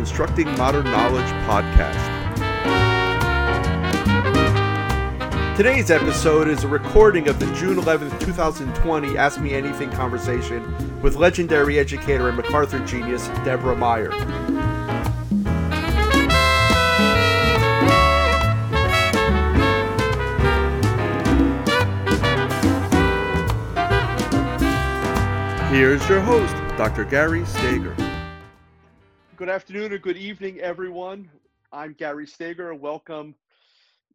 Constructing Modern Knowledge podcast. Today's episode is a recording of the June 11th, 2020 Ask Me Anything conversation with legendary educator and MacArthur genius Deborah Meier. Here's your host, Dr. Gary Stager. Good afternoon or good evening, everyone. I'm Gary Stager. Welcome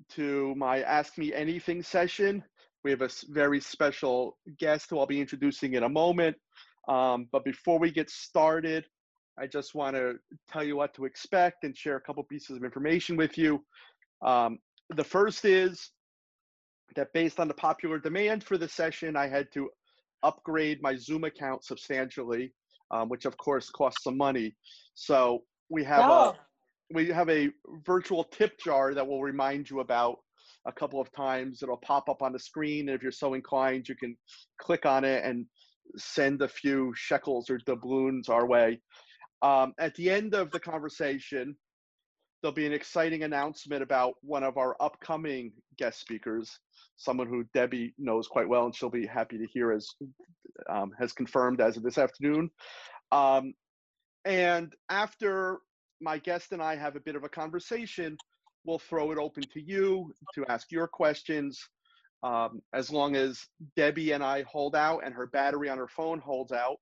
to my Ask Me Anything session. We have a very special guest who I'll be introducing in a moment. Um, but before we get started, I just want to tell you what to expect and share a couple pieces of information with you. Um, the first is that based on the popular demand for the session, I had to upgrade my Zoom account substantially, um, which of course costs some money. So we have a we have a virtual tip jar that will remind you about a couple of times. It'll pop up on the screen, and if you're so inclined, you can click on it and send a few shekels or doubloons our way. Um, at the end of the conversation, there'll be an exciting announcement about one of our upcoming guest speakers someone who Debbie knows quite well, and she'll be happy to hear as um, has confirmed as of this afternoon. Um, and after my guest and I have a bit of a conversation, we'll throw it open to you to ask your questions. Um, as long as Debbie and I hold out and her battery on her phone holds out,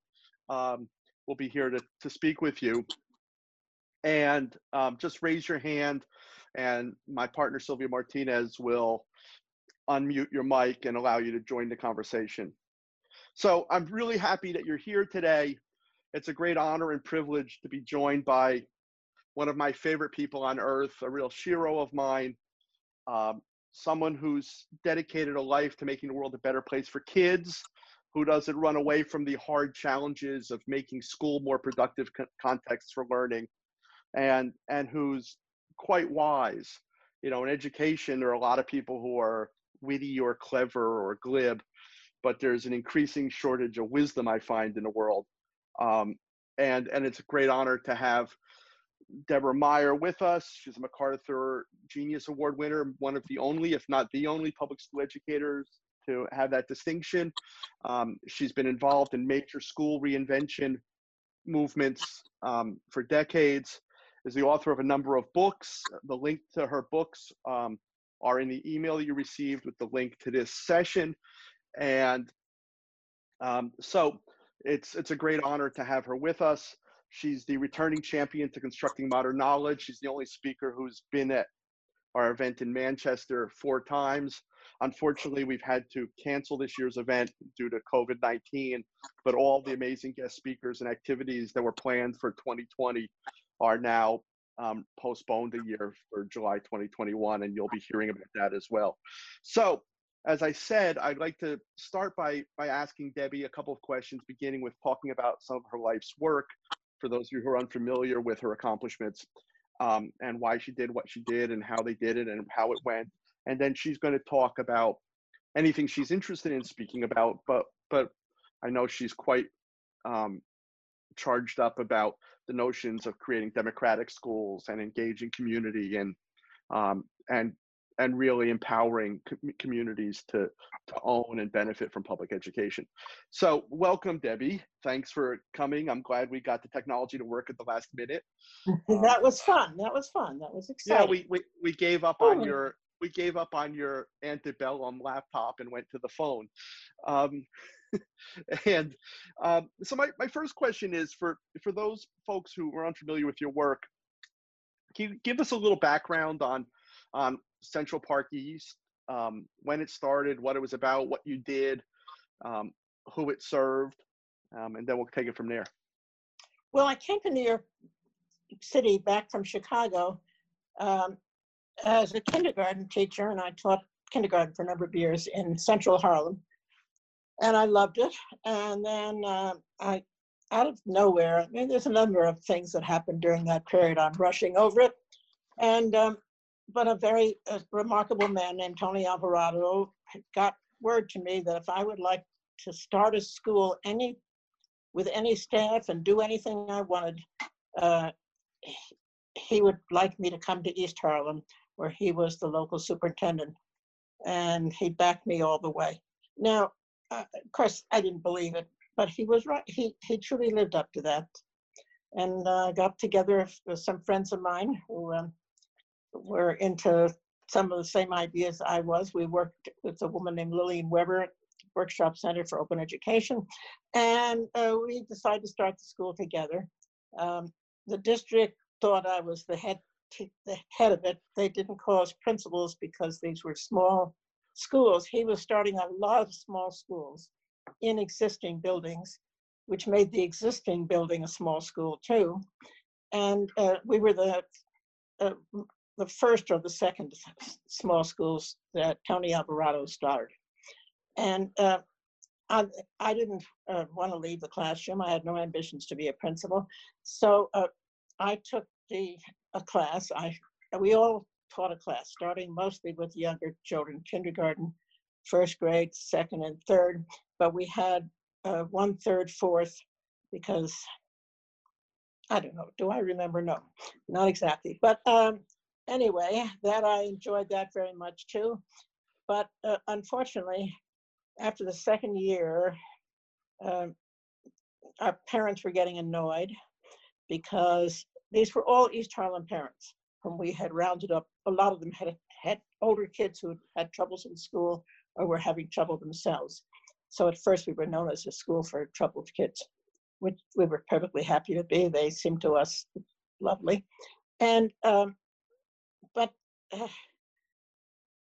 um, we'll be here to, to speak with you. And um, just raise your hand, and my partner Sylvia Martinez will unmute your mic and allow you to join the conversation. So I'm really happy that you're here today. It's a great honor and privilege to be joined by one of my favorite people on earth, a real hero of mine, um, someone who's dedicated a life to making the world a better place for kids, who doesn't run away from the hard challenges of making school more productive co- contexts for learning, and and who's quite wise. You know, in education, there are a lot of people who are witty or clever or glib, but there's an increasing shortage of wisdom I find in the world. Um, and, and it's a great honor to have Deborah Meier with us. She's a MacArthur Genius Award winner, one of the only, if not the only, public school educators to have that distinction. Um, she's been involved in major school reinvention movements um, for decades, is the author of a number of books. The link to her books um, are in the email you received with the link to this session. And um, so it's it's a great honor to have her with us. She's the returning champion to constructing modern knowledge. She's the only speaker who's been at our event in Manchester four times. Unfortunately, we've had to cancel this year's event due to COVID 19, but all the amazing guest speakers and activities that were planned for 2020 are now um, postponed a year for July 2021, and you'll be hearing about that as well. So, as I said, I'd like to start by by asking Debbie a couple of questions, beginning with talking about some of her life's work. For those of you who are unfamiliar with her accomplishments, um, and why she did what she did, and how they did it, and how it went, and then she's going to talk about anything she's interested in speaking about. But but I know she's quite um, charged up about the notions of creating democratic schools and engaging community and um, and and really empowering communities to to own and benefit from public education. So welcome, Debbie. Thanks for coming. I'm glad we got the technology to work at the last minute. that was fun. That was fun. That was exciting. Yeah, we we, we gave up on your we gave up on your antebellum laptop and went to the phone. Um, and um, so my, my first question is for for those folks who are unfamiliar with your work can you give us a little background on on central park east um, when it started what it was about what you did um, who it served um, and then we'll take it from there well i came to new york city back from chicago um, as a kindergarten teacher and i taught kindergarten for a number of years in central harlem and I loved it. And then uh, I, out of nowhere, I mean, there's a number of things that happened during that period. I'm rushing over it, and um, but a very a remarkable man named Tony Alvarado got word to me that if I would like to start a school any with any staff and do anything I wanted, uh, he would like me to come to East Harlem, where he was the local superintendent, and he backed me all the way. Now, uh, of course, I didn't believe it, but he was right. He he truly lived up to that, and uh, got together with some friends of mine who um, were into some of the same ideas I was. We worked with a woman named Lillian Weber, Workshop Center for Open Education, and uh, we decided to start the school together. Um, the district thought I was the head the head of it. They didn't call us principals because these were small schools. He was starting a lot of small schools in existing buildings, which made the existing building a small school too. And uh, we were the uh, the first or the second small schools that Tony Alvarado started. And uh, I, I didn't uh, want to leave the classroom. I had no ambitions to be a principal. So uh, I took the a class. I we all taught a class, starting mostly with younger children, kindergarten, first grade, second and third. But we had uh, one third, fourth, because I don't know. Do I remember? No, not exactly. But um, anyway, that I enjoyed that very much too. But uh, unfortunately, after the second year, uh, our parents were getting annoyed because these were all East Harlem parents whom we had rounded up. A lot of them had had older kids who had troubles in school or were having trouble themselves. So at first we were known as a school for troubled kids, which we were perfectly happy to be. They seemed to us lovely. And, um,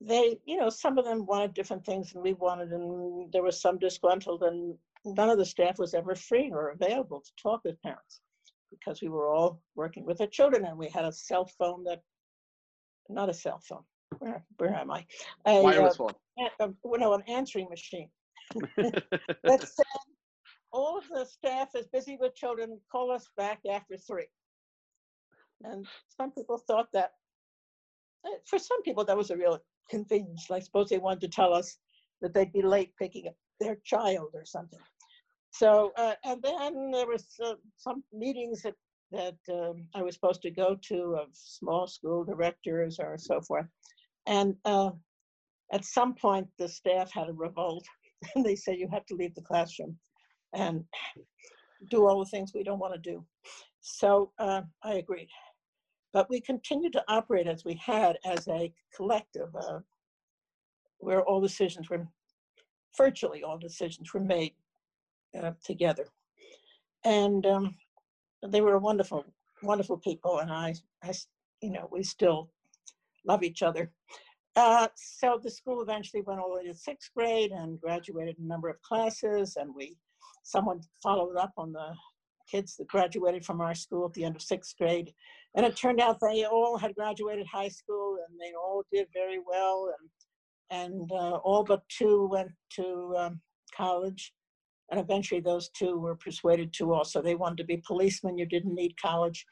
they, you know, some of them wanted different things than we wanted, and there was some disgruntled, and none of the staff was ever free or available to talk with parents because we were all working with the children and we had a cell phone that, not a cell phone, where, where am I? A, Wireless uh, no, an answering machine. that said, all of the staff is busy with children, call us back after three. And some people thought that, for some people, that was a real convenience. I suppose they wanted to tell us that they'd be late picking up their child or something. So, uh, and then there was uh, some meetings that, that um, I was supposed to go to of small school directors or so forth. And uh, at some point, the staff had a revolt and they said, you have to leave the classroom and do all the things we don't want to do. So uh, I agreed. But we continued to operate as we had as a collective, uh, where all decisions were, virtually all decisions were made uh, together. And um, they were wonderful, wonderful people. And I, I, you know, we still love each other. Uh, so the school eventually went all the way to sixth grade and graduated a number of classes. And we, someone followed up on the kids that graduated from our school at the end of sixth grade. And it turned out they all had graduated high school and they all did very well. And, and uh, all but two went to um, college. And eventually those two were persuaded to also, they wanted to be policemen, you didn't need college.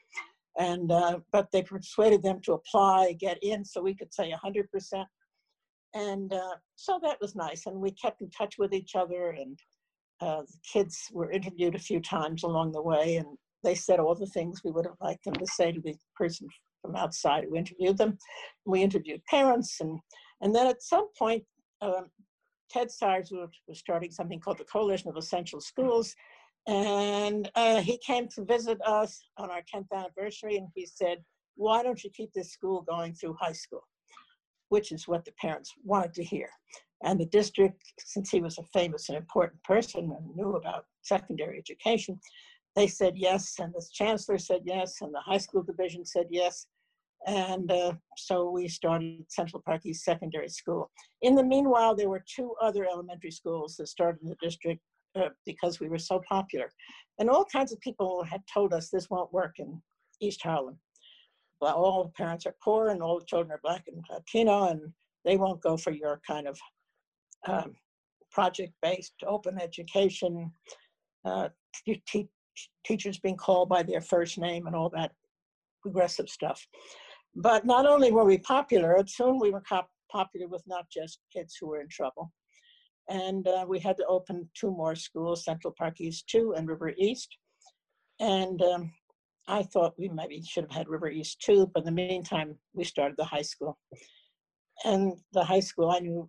And, uh, but they persuaded them to apply, get in, so we could say 100%. And uh, so that was nice. And we kept in touch with each other and uh, the kids were interviewed a few times along the way and they said all the things we would have liked them to say to the person from outside who interviewed them. We interviewed parents and, and then at some point, um, Ted Sizer was starting something called the Coalition of Essential Schools. And uh, he came to visit us on our 10th anniversary and he said, why don't you keep this school going through high school? Which is what the parents wanted to hear. And the district, since he was a famous and important person and knew about secondary education, they said yes, and the chancellor said yes, and the high school division said yes. And uh, so we started Central Park East Secondary School. In the meanwhile, there were two other elementary schools that started in the district uh, because we were so popular. And all kinds of people had told us this won't work in East Harlem. Well, all parents are poor and all the children are black and Latino and they won't go for your kind of um, project-based open education, uh, te teachers being called by their first name and all that progressive stuff. But not only were we popular, soon we were popular with not just kids who were in trouble. And uh, we had to open two more schools, Central Park East 2 and River East. And um, I thought we maybe should have had River East 2, but in the meantime, we started the high school. And the high school, I knew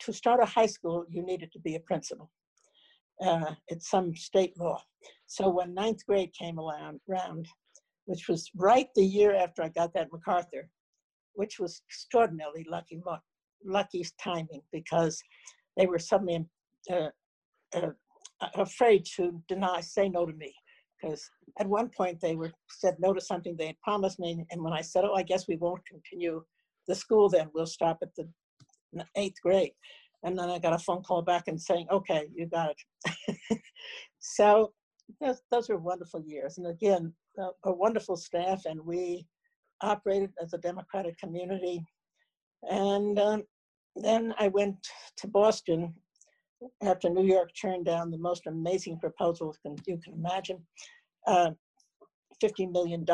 to start a high school, you needed to be a principal. Uh, it's some state law. So when ninth grade came around, round, which was right the year after I got that MacArthur, which was extraordinarily lucky, lucky timing because they were suddenly uh, uh, afraid to deny, say no to me. Because at one point they were said no to something they had promised me, and when I said, "Oh, I guess we won't continue the school, then we'll stop at the eighth grade," and then I got a phone call back and saying, "Okay, you got it." so those, those were wonderful years, and again, a, a wonderful staff, and we operated as a democratic community. And um, then I went to Boston after New York turned down the most amazing proposal you can, imagine. Uh, $50 million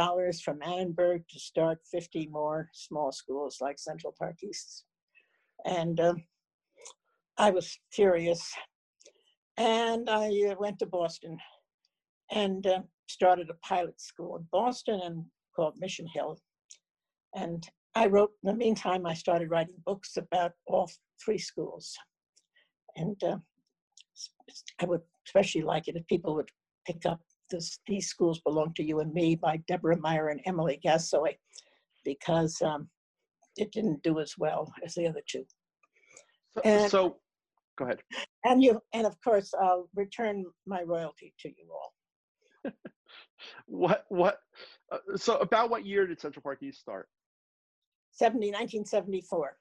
from Annenberg to start 50 more small schools like Central Park East. And um, I was furious. And I uh, went to Boston and uh, started a pilot school in Boston and called Mission Hill. And I wrote, in the meantime, I started writing books about all three schools. And uh, I would especially like it if people would pick up this, These Schools Belong to You and Me by Deborah Meier and Emily Gasoi, because um, it didn't do as well as the other two. So, And- so go ahead. And you, and of course, I'll return my royalty to you all. What what? Uh, so about what year did Central Park East start? 70, 1974,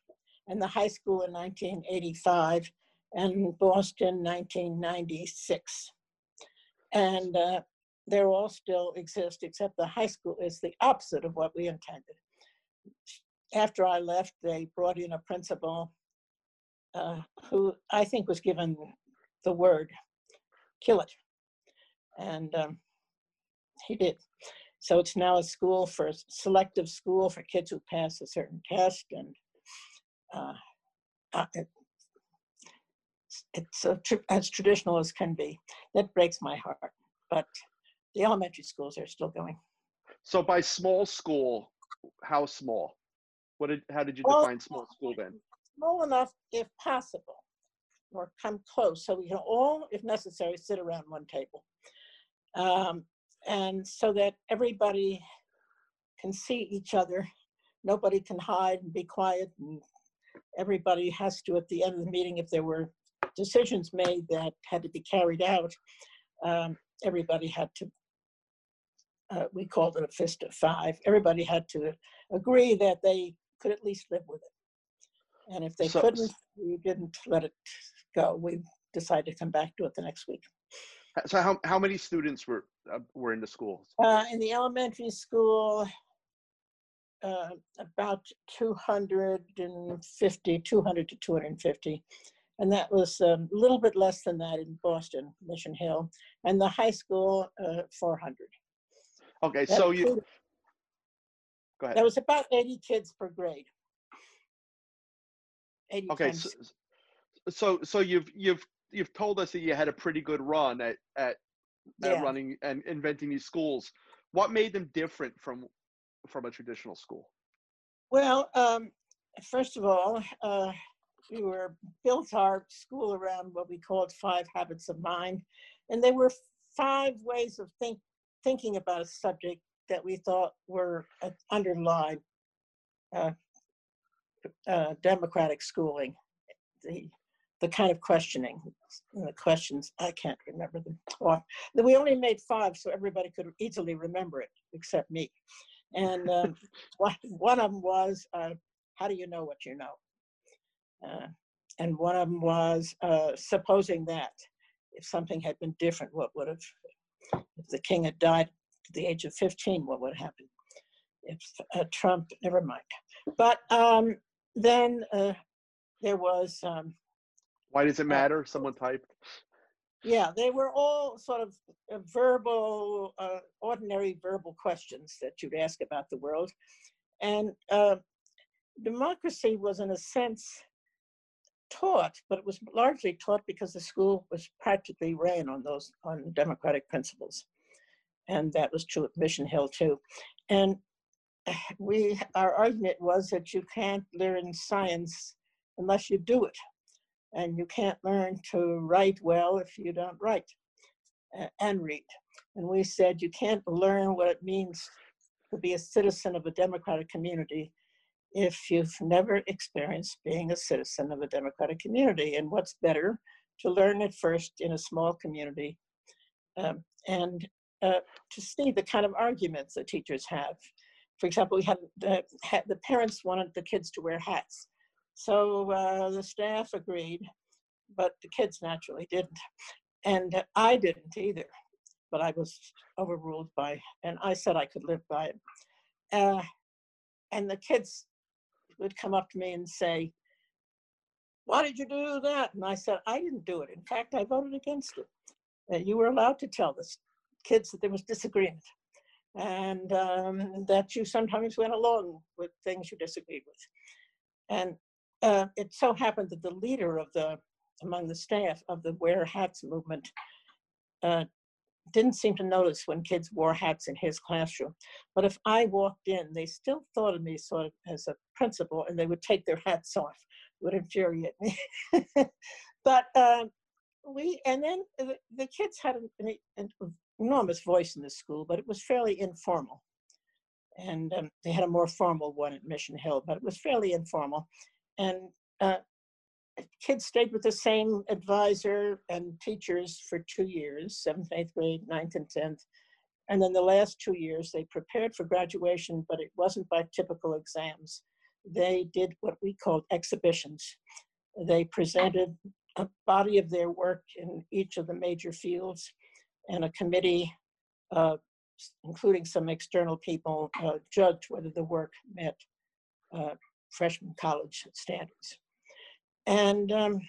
and the high school in 1985, and Boston 1996. And uh, they all still exist, except the high school is the opposite of what we intended. After I left, they brought in a principal uh, who I think was given the word, kill it. And um, he did. So it's now a school for selective school for kids who pass a certain test and uh, uh, it- it's tr- as traditional as can be. That breaks my heart, but the elementary schools are still going. So by small school, how small? What did how did you Well, define small school then? Small enough if possible, or come close, so we can all, if necessary, sit around one table. Um, and so that everybody can see each other. Nobody can hide and be quiet, and everybody has to, at the end of the meeting, if there were decisions made that had to be carried out, um, everybody had to, uh, we called it a fist of five. Everybody had to agree that they could at least live with it. And if they So- couldn't, we didn't let it go. We decided to come back to it the next week. So how how many students were uh, were in the schools? Uh, in the elementary school, uh, about 250, 200 to 250. And that was um, a little bit less than that in Boston, Mission Hill. And the high school, uh, 400. Okay, That so you go ahead. That was about 80 kids per grade. 80 Okay, times. so, so so you've you've you've told us that you had a pretty good run at at, at running and inventing these schools. What made them different from from a traditional school? Well, um, first of all, uh, we were built our school around what we called five habits of mind, and they were five ways of think, thinking about a subject that we thought were underlined uh, uh, democratic schooling, the the kind of questioning, the questions I can't remember them. Or we only made five, so everybody could easily remember it, except me. And um, one, one of them was, uh, how do you know what you know? Uh, and one of them was, uh, supposing that if something had been different, what would have, if the king had died at the age of 15, what would have happened? If uh, Trump, never mind. But um, then uh, there was, um, Why does it matter? Someone typed. yeah, they were all sort of uh, verbal, uh, ordinary verbal questions that you'd ask about the world. And uh, democracy was, in a sense, taught, but it was largely taught because the school was practically ran on those on democratic principles. And that was true at Mission Hill too. And we, our argument was that you can't learn science unless you do it. And you can't learn to write well if you don't write and read. And we said you can't learn what it means to be a citizen of a democratic community if you've never experienced being a citizen of a democratic community. And what's better to learn it first in a small community um, and uh, to see the kind of arguments that teachers have. For example, we had the, the parents wanted the kids to wear hats. So uh, the staff agreed, but the kids naturally didn't. And I didn't either, but I was overruled by, and I said I could live by it. Uh, and the kids would come up to me and say, why did you do that? And I said, I didn't do it. In fact, I voted against it. Uh, you were allowed to tell the kids that there was disagreement and um, that you sometimes went along with things you disagreed with. And uh, it so happened that the leader of the, among the staff of the wear hats movement uh, didn't seem to notice when kids wore hats in his classroom. But if I walked in, they still thought of me sort of as a principal and they would take their hats off would infuriate me. but um, we, and then the, the kids had an, an, enormous voice in the school, but it was fairly informal. And um, they had a more formal one at Mission Hill, but it was fairly informal. And uh, kids stayed with the same advisor and teachers for two years, seventh, eighth grade, ninth, and 10th. And then the last two years, they prepared for graduation, but it wasn't by typical exams they did what we called exhibitions. They presented a body of their work in each of the major fields, and a committee, uh, including some external people, uh, judged whether the work met uh, freshman college standards. And um,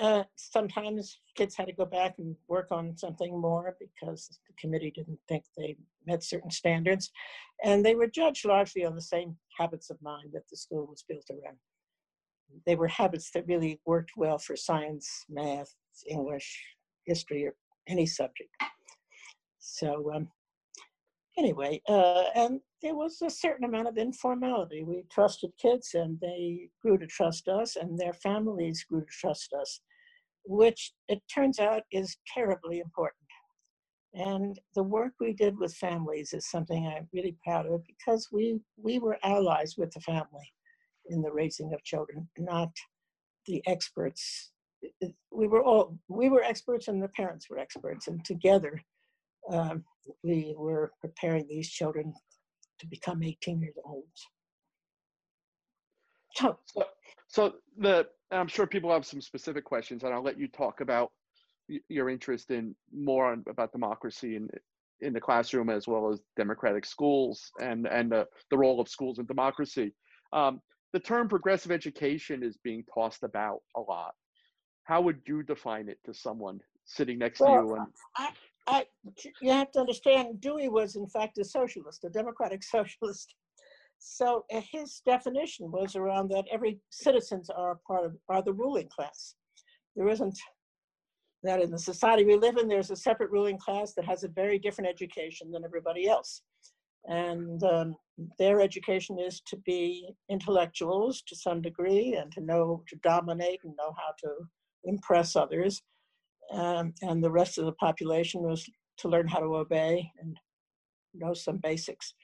uh, sometimes kids had to go back and work on something more because the committee didn't think they met certain standards. And they were judged largely on the same habits of mind that the school was built around. They were habits that really worked well for science, math, English, history, or any subject. So um, anyway, uh, and there was a certain amount of informality. We trusted kids and they grew to trust us and their families grew to trust us, which it turns out is terribly important. And the work we did with families is something I'm really proud of because we, we were allies with the family in the raising of children, not the experts. We were all, we were experts and the parents were experts and together um, we were preparing these children to become 18 years old. So, so, so the I'm sure people have some specific questions, and I'll let you talk about your interest in more on, about democracy in in the classroom as well as democratic schools and and the, the role of schools in democracy. Um, the term progressive education is being tossed about a lot. How would you define it to someone sitting next well, to you? And I, I, you have to understand, Dewey was in fact a socialist, a democratic socialist. So uh, his definition was around that every citizens are a part of are the ruling class. There isn't that in the society we live in. There's a separate ruling class that has a very different education than everybody else, and um, their education is to be intellectuals to some degree and to know to dominate and know how to impress others um, and the rest of the population was to learn how to obey and know some basics.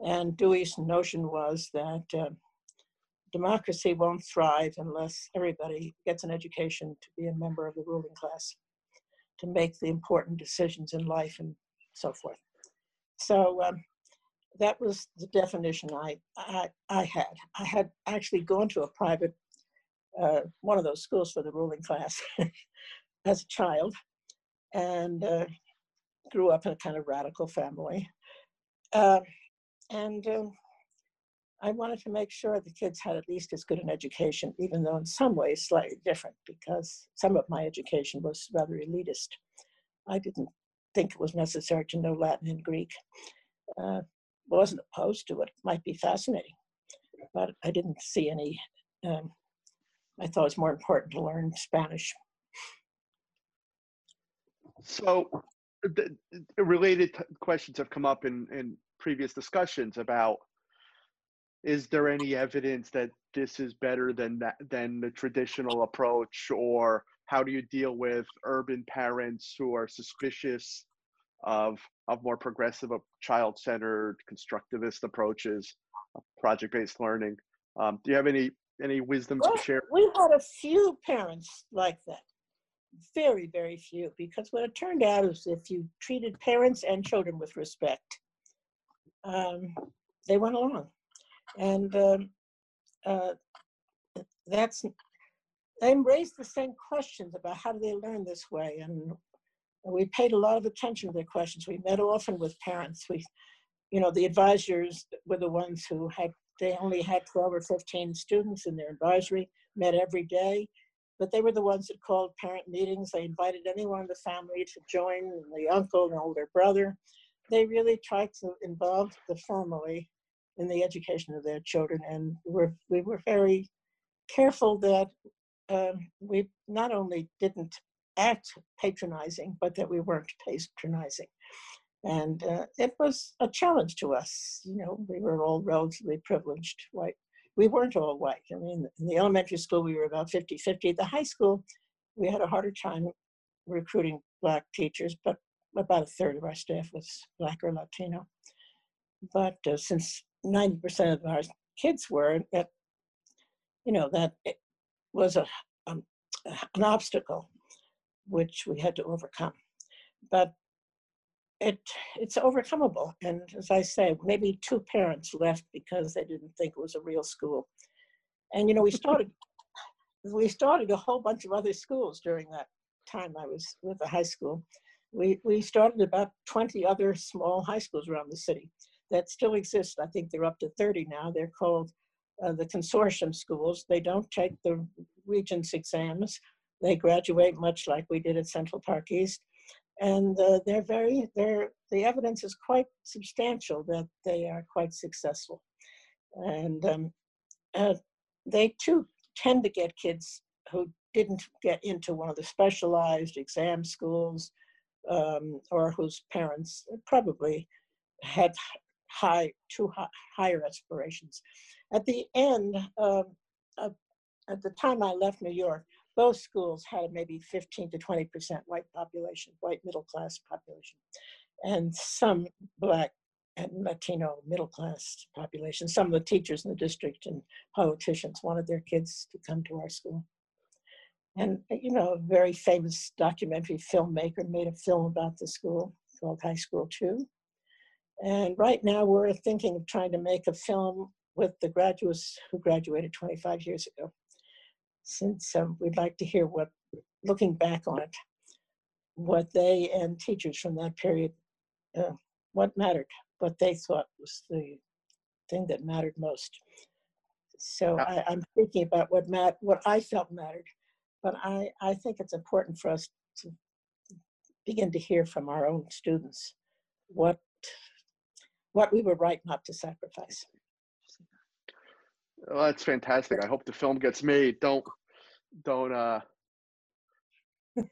And Dewey's notion was that uh, democracy won't thrive unless everybody gets an education to be a member of the ruling class, to make the important decisions in life and so forth. So um, that was the definition I, I, I had. I had actually gone to a private, uh, one of those schools for the ruling class as a child and uh, grew up in a kind of radical family. Uh, and um, I wanted to make sure the kids had at least as good an education, even though in some ways slightly different, because some of my education was rather elitist. I didn't think it was necessary to know Latin and Greek. Uh, wasn't opposed to it. it. Might be fascinating, but I didn't see any. Um, I thought it was more important to learn Spanish. So the, the related questions have come up in, in previous discussions about is there any evidence that this is better than that than the traditional approach? Or how do you deal with urban parents who are suspicious of of more progressive child-centered constructivist approaches project-based learning? Um, do you have any any wisdom well, to share? we had a few parents like that. Very very few because what it turned out is if you treated parents and children with respect um, they went along. And um, uh, that's they raised the same questions about how do they learn this way and we paid a lot of attention to their questions. We met often with parents. We you know the advisors were the ones who had they only had 12 or 15 students in their advisory met every day but they were the ones that called parent meetings they invited anyone in the family to join the uncle and older brother they really tried to involve the family in the education of their children. And we're, we were very careful that um, we not only didn't act patronizing, but that we weren't patronizing. And uh, it was a challenge to us. You know, we were all relatively privileged white. We weren't all white. I mean, in the elementary school, we were about 50 50. At the high school, we had a harder time recruiting black teachers, but about a third of our staff was black or Latino. But uh, since 90% of our kids were that you know that was a um, an obstacle which we had to overcome but it it's overcomable and as i say maybe two parents left because they didn't think it was a real school and you know we started we started a whole bunch of other schools during that time i was with the high school we we started about 20 other small high schools around the city that still exist. I think they're up to 30 now. They're called uh, the consortium schools. They don't take the regents exams. They graduate much like we did at Central Park East. And uh, they're very, they're, the evidence is quite substantial that they are quite successful. And um, uh, they too tend to get kids who didn't get into one of the specialized exam schools um, or whose parents probably had high, too high, higher aspirations. At the end, um, at the time I left New York, both schools had maybe 15 to 20% white population, white middle class population, and some black and Latino middle class population. Some of the teachers in the district and politicians wanted their kids to come to our school. And, you know, a very famous documentary filmmaker made a film about the school called High School 2. And right now we're thinking of trying to make a film with the graduates who graduated 25 years ago. Since um, we'd like to hear what, looking back on it, what they and teachers from that period, uh, what mattered, what they thought was the thing that mattered most. So I, am thinking about what mat, what I felt mattered, but I, I think it's important for us to begin to hear from our own students what what we were right not to sacrifice. Well, that's fantastic. I hope the film gets made. Don't, don't, uh,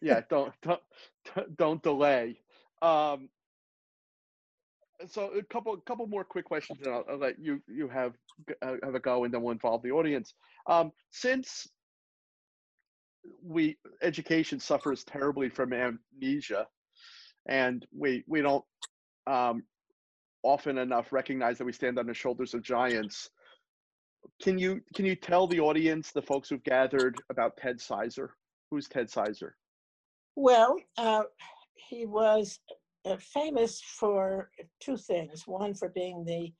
yeah, don't, don't, don't delay. Um, so a couple, couple more quick questions, and I'll, I'll let you you have uh, have a go, and then we'll involve the audience. Um, since we education suffers terribly from amnesia, and we we don't um, often enough recognize that we stand on the shoulders of giants. Can you can you tell the audience, the folks who've gathered, about Ted Sizer? Who's Ted Sizer? Well, uh, he was uh, famous for two things. One, for being the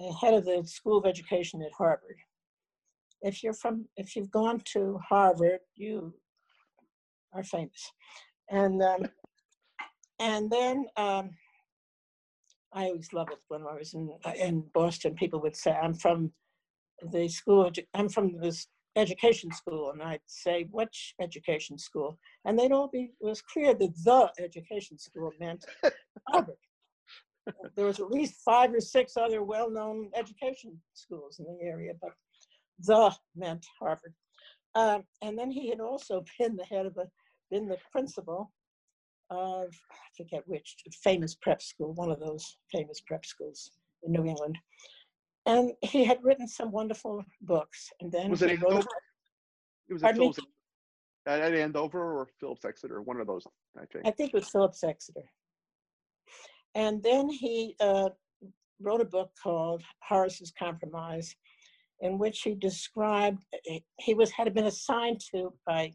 uh, head of the School of Education at Harvard. If you're from, if you've gone to Harvard, you are famous. And um, and then um, I always love it when I was in in Boston. People would say, "I'm from the school. I'm from this education school," and I'd say, "Which education school?" And they'd all be. It was clear that the education school meant Harvard. there was at least five or six other well-known education schools in the area, but the meant Harvard. Um, and then he had also been the head of a, been the principal of, I forget which, famous prep school, one of those famous prep schools in New England. And he had written some wonderful books. And then Was it he wrote a- Andover? It was? Phillips, at at Andover or Phillips Exeter, one of those, I think. I think it was Phillips Exeter. And then he uh, wrote a book called Horace's Compromise, in which he described eh, he was had been assigned to by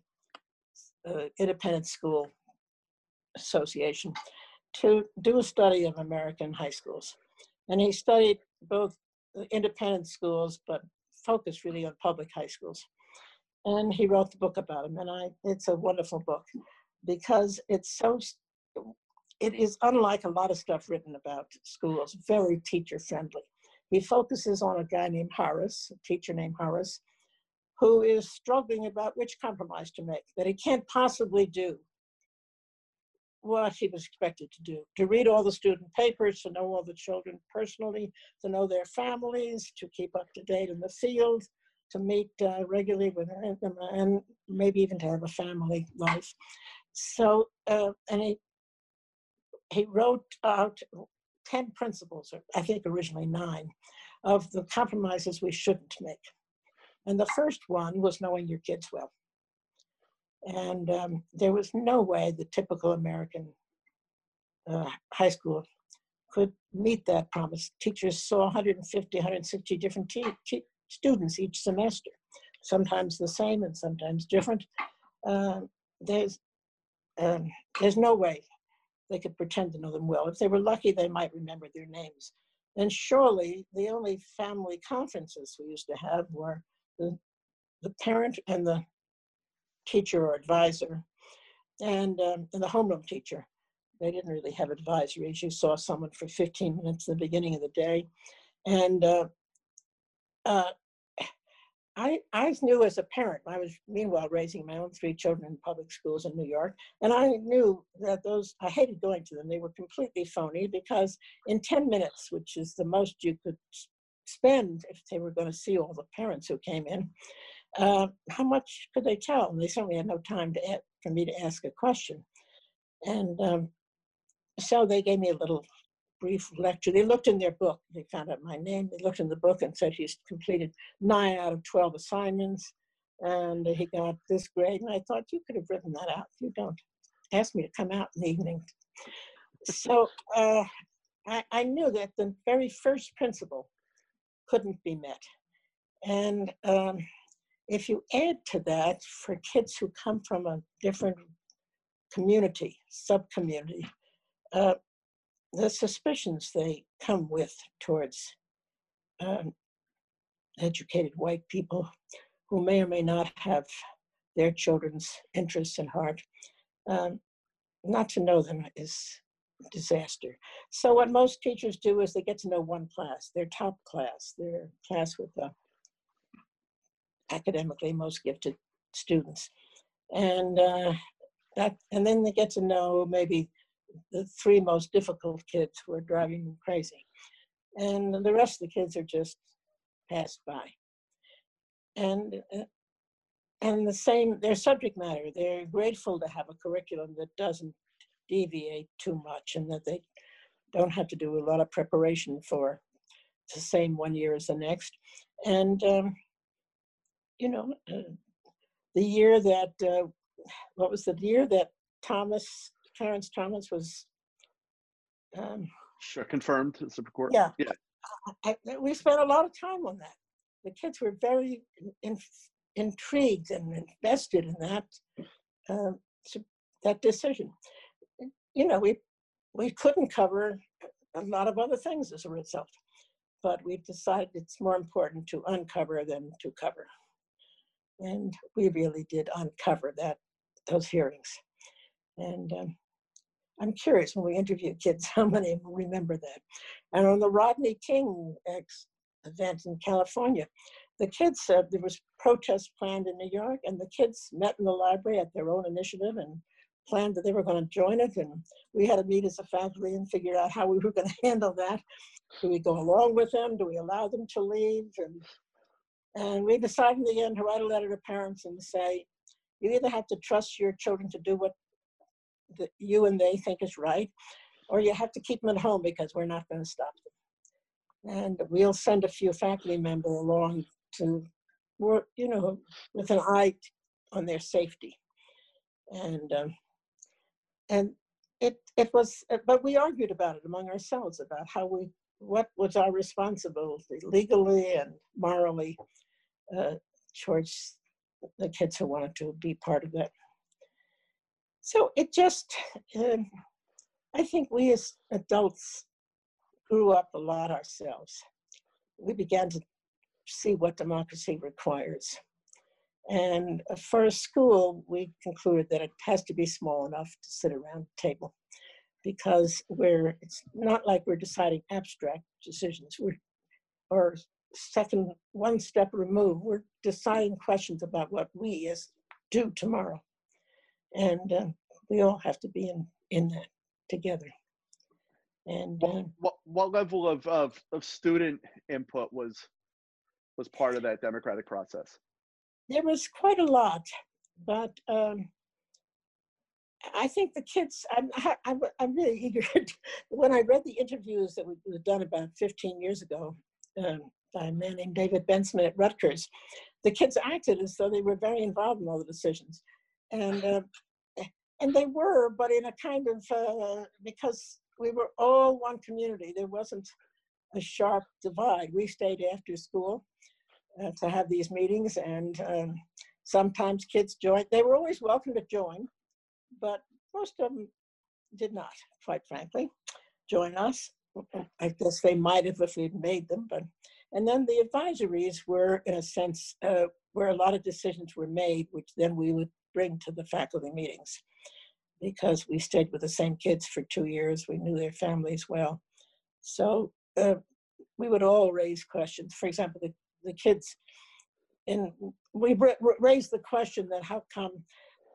uh, Independent School Association to do a study of American high schools, and he studied both independent schools, but focused really on public high schools. And he wrote the book about them, and I it's a wonderful book because it's so, it is unlike a lot of stuff written about schools very teacher friendly he focuses on a guy named horace a teacher named horace who is struggling about which compromise to make that he can't possibly do what he was expected to do to read all the student papers to know all the children personally to know their families to keep up to date in the field to meet uh, regularly with them and maybe even to have a family life. So uh, and he he wrote out 10 principles or i think originally nine of the compromises we shouldn't make. And the first one was knowing your kids well and um, there was no way the typical american uh, high school could meet that promise teachers saw 150 160 different students each semester sometimes the same and sometimes different um, there's um, there's no way they could pretend to know them well. If they were lucky, they might remember their names. And surely the only family conferences we used to have were the, the parent and the teacher or advisor and, um, and the homeroom teacher. They didn't really have advisories. You saw someone for 15 minutes at the beginning of the day. And uh, uh, I, I knew as a parent, I was meanwhile raising my own three children in public schools in New York, and I knew that those, I hated going to them. They were completely phony because in 10 minutes, which is the most you could spend if they were going to see all the parents who came in, uh, how much could they tell? And they certainly had no time to a- for me to ask a question. And um, so they gave me a little brief lecture. They looked in their book. They found out my name. They looked in the book and said he's completed nine out of 12 assignments and he got this grade. And I thought, you could have written that out. You don't ask me to come out in the evening. So uh, I, I knew that the very first principle couldn't be met. And um, if you add to that for kids who come from a different community, sub-community, uh, the suspicions they come with towards um, educated white people who may or may not have their children's interests in heart. Um, not to know them is disaster. So what most teachers do is they get to know one class, their top class, their class with the academically most gifted students, and uh, that, and then they get to know maybe the three most difficult kids who are driving them crazy. And the rest of the kids are just passed by. And uh, and the same, their subject matter, they're grateful to have a curriculum that doesn't deviate too much and that they don't have to do a lot of preparation for the same one year as the next. And, um, you know, the year that, uh, what was the year that Thomas, Clarence Thomas was um, Sure, confirmed, to the Supreme Court. Yeah. Yeah, I, I- we spent a lot of time on that. The kids were very in, intrigued and invested in that uh, that decision. You know, we we couldn't cover a lot of other things as a result, but we decided it's more important to uncover than to cover, and we really did uncover that those hearings. And um, I'm curious when we interview kids how many will remember that. And on the Rodney King ex- event in California, the kids said there was protests planned in New York, and the kids met in the library at their own initiative and planned that they were going to join it. And we had to meet as a faculty and figure out how we were going to handle that. Do we go along with them? Do we allow them to leave? And and we decided in the end to write a letter to parents and say, you either have to trust your children to do what that you and they think is right, or you have to keep them at home because we're not going to stop them. And we'll send a few faculty member along to work, you know, with an eye on their safety. And um, and it it was, but we argued about it among ourselves about how we what was our responsibility legally and morally uh, towards the kids who wanted to be part of that. So it just, um, I think we as adults grew up a lot ourselves. We began to see what democracy requires. And for a school, we concluded that it has to be small enough to sit around a table because we're, it's not like we're deciding abstract decisions. We're, or second, one step removed, we're deciding questions about what we as do tomorrow. And uh, we all have to be in, in that together. And uh, what, what, what level of, of, of student input was was part of that democratic process? There was quite a lot, but um, I think the kids, I'm, I'm, I'm really eager. when I read the interviews that we were done about 15 years ago um, by a man named David Bensman at Rutgers, the kids acted as though they were very involved in all the decisions. And, uh, and they were, but in a kind of, uh, because we were all one community, there wasn't a sharp divide. We stayed after school uh, to have these meetings and um, sometimes kids joined. They were always welcome to join, but most of them did not, quite frankly, join us. I guess they might have if we'd made them, but and then the advisories were, in a sense, uh, where a lot of decisions were made, which then we would bring to the faculty meetings because we stayed with the same kids for two years. We knew their families well. So uh, we would all raise questions. For example, the, the kids, and we raised the question that how come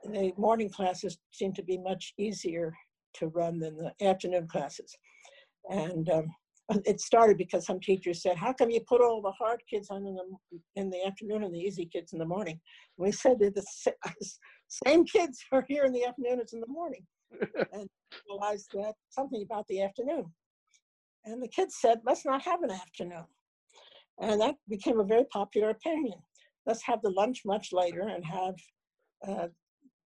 the morning classes seem to be much easier to run than the afternoon classes. And um, it started because some teachers said, how come you put all the hard kids on in the, in the afternoon and the easy kids in the morning? We said that the same kids are here in the afternoon as in the morning. and realized that something about the afternoon. And the kids said, let's not have an afternoon. And that became a very popular opinion. Let's have the lunch much later and have uh,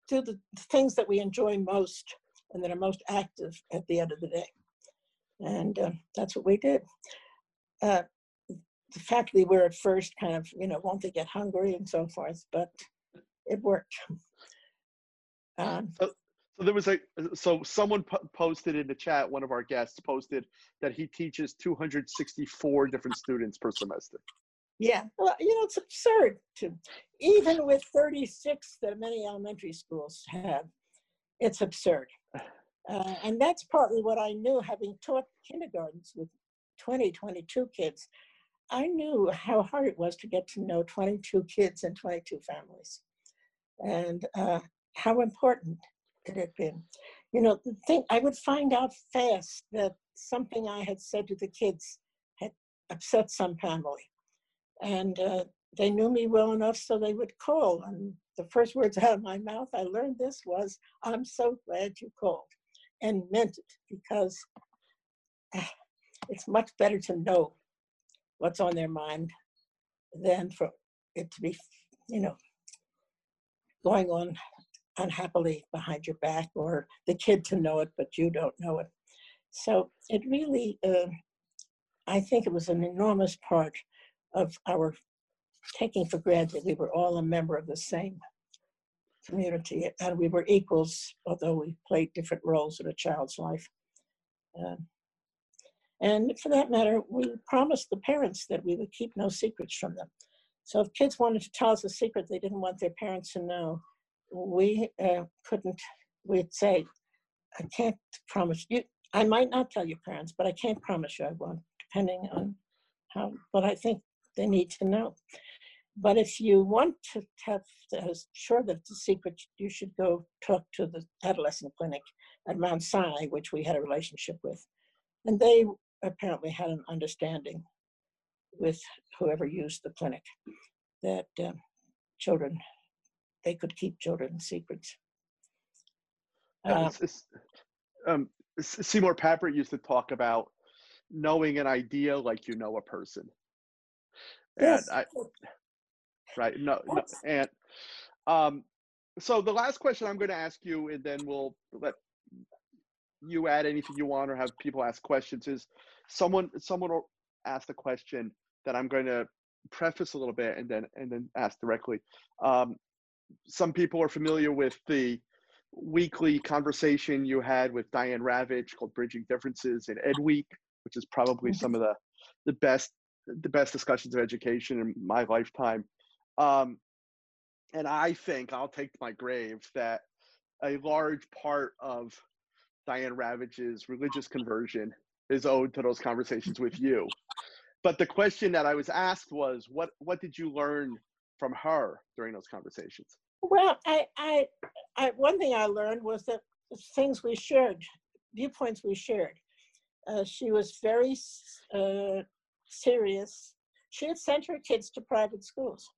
do the things that we enjoy most and that are most active at the end of the day. And uh, that's what we did. Uh, the faculty were at first kind of, you know, won't they get hungry and so forth, but it worked. Um, so, so there was a, so someone po- posted in the chat, one of our guests posted that he teaches 264 different students per semester. Yeah, well, you know, it's absurd to, even with 36 that many elementary schools have, it's absurd. Uh, and that's partly what I knew having taught kindergartens with 20, 22 kids. I knew how hard it was to get to know 22 kids and 22 families and uh, how important it had been. You know, the thing, I would find out fast that something I had said to the kids had upset some family. And uh, they knew me well enough so they would call. And the first words out of my mouth, I learned this was, I'm so glad you called and meant it because uh, it's much better to know what's on their mind than for it to be, you know, going on unhappily behind your back or the kid to know it, but you don't know it. So it really, uh, I think it was an enormous part of our taking for granted we were all a member of the same community and we were equals, although we played different roles in a child's life. Uh, and for that matter, we promised the parents that we would keep no secrets from them. So if kids wanted to tell us a secret they didn't want their parents to know, we uh, couldn't, we'd say, I can't promise you, I might not tell your parents, but I can't promise you I won't, depending on how, but I think they need to know. But if you want to have uh, sure that it's a secret, you should go talk to the adolescent clinic at Mount Sinai, which we had a relationship with. And they apparently had an understanding with whoever used the clinic that uh, children, they could keep children secrets. Uh, um, Seymour Papert used to talk about knowing an idea like you know a person. yes. And I, right. No, no and um, so the last question I'm going to ask you, and then we'll let you add anything you want or have people ask questions is someone someone asked a question that I'm going to preface a little bit and then and then ask directly. Um, some people are familiar with the weekly conversation you had with Diane Ravitch called Bridging Differences in Ed Week, which is probably mm-hmm. some of the the best the best discussions of education in my lifetime. Um, and I think I'll take my grave that a large part of Diane Ravitch's religious conversion is owed to those conversations with you. But the question that I was asked was, what what did you learn from her during those conversations? Well, I, I, I one thing I learned was that things we shared, viewpoints we shared. Uh, she was very uh, serious. She had sent her kids to private schools.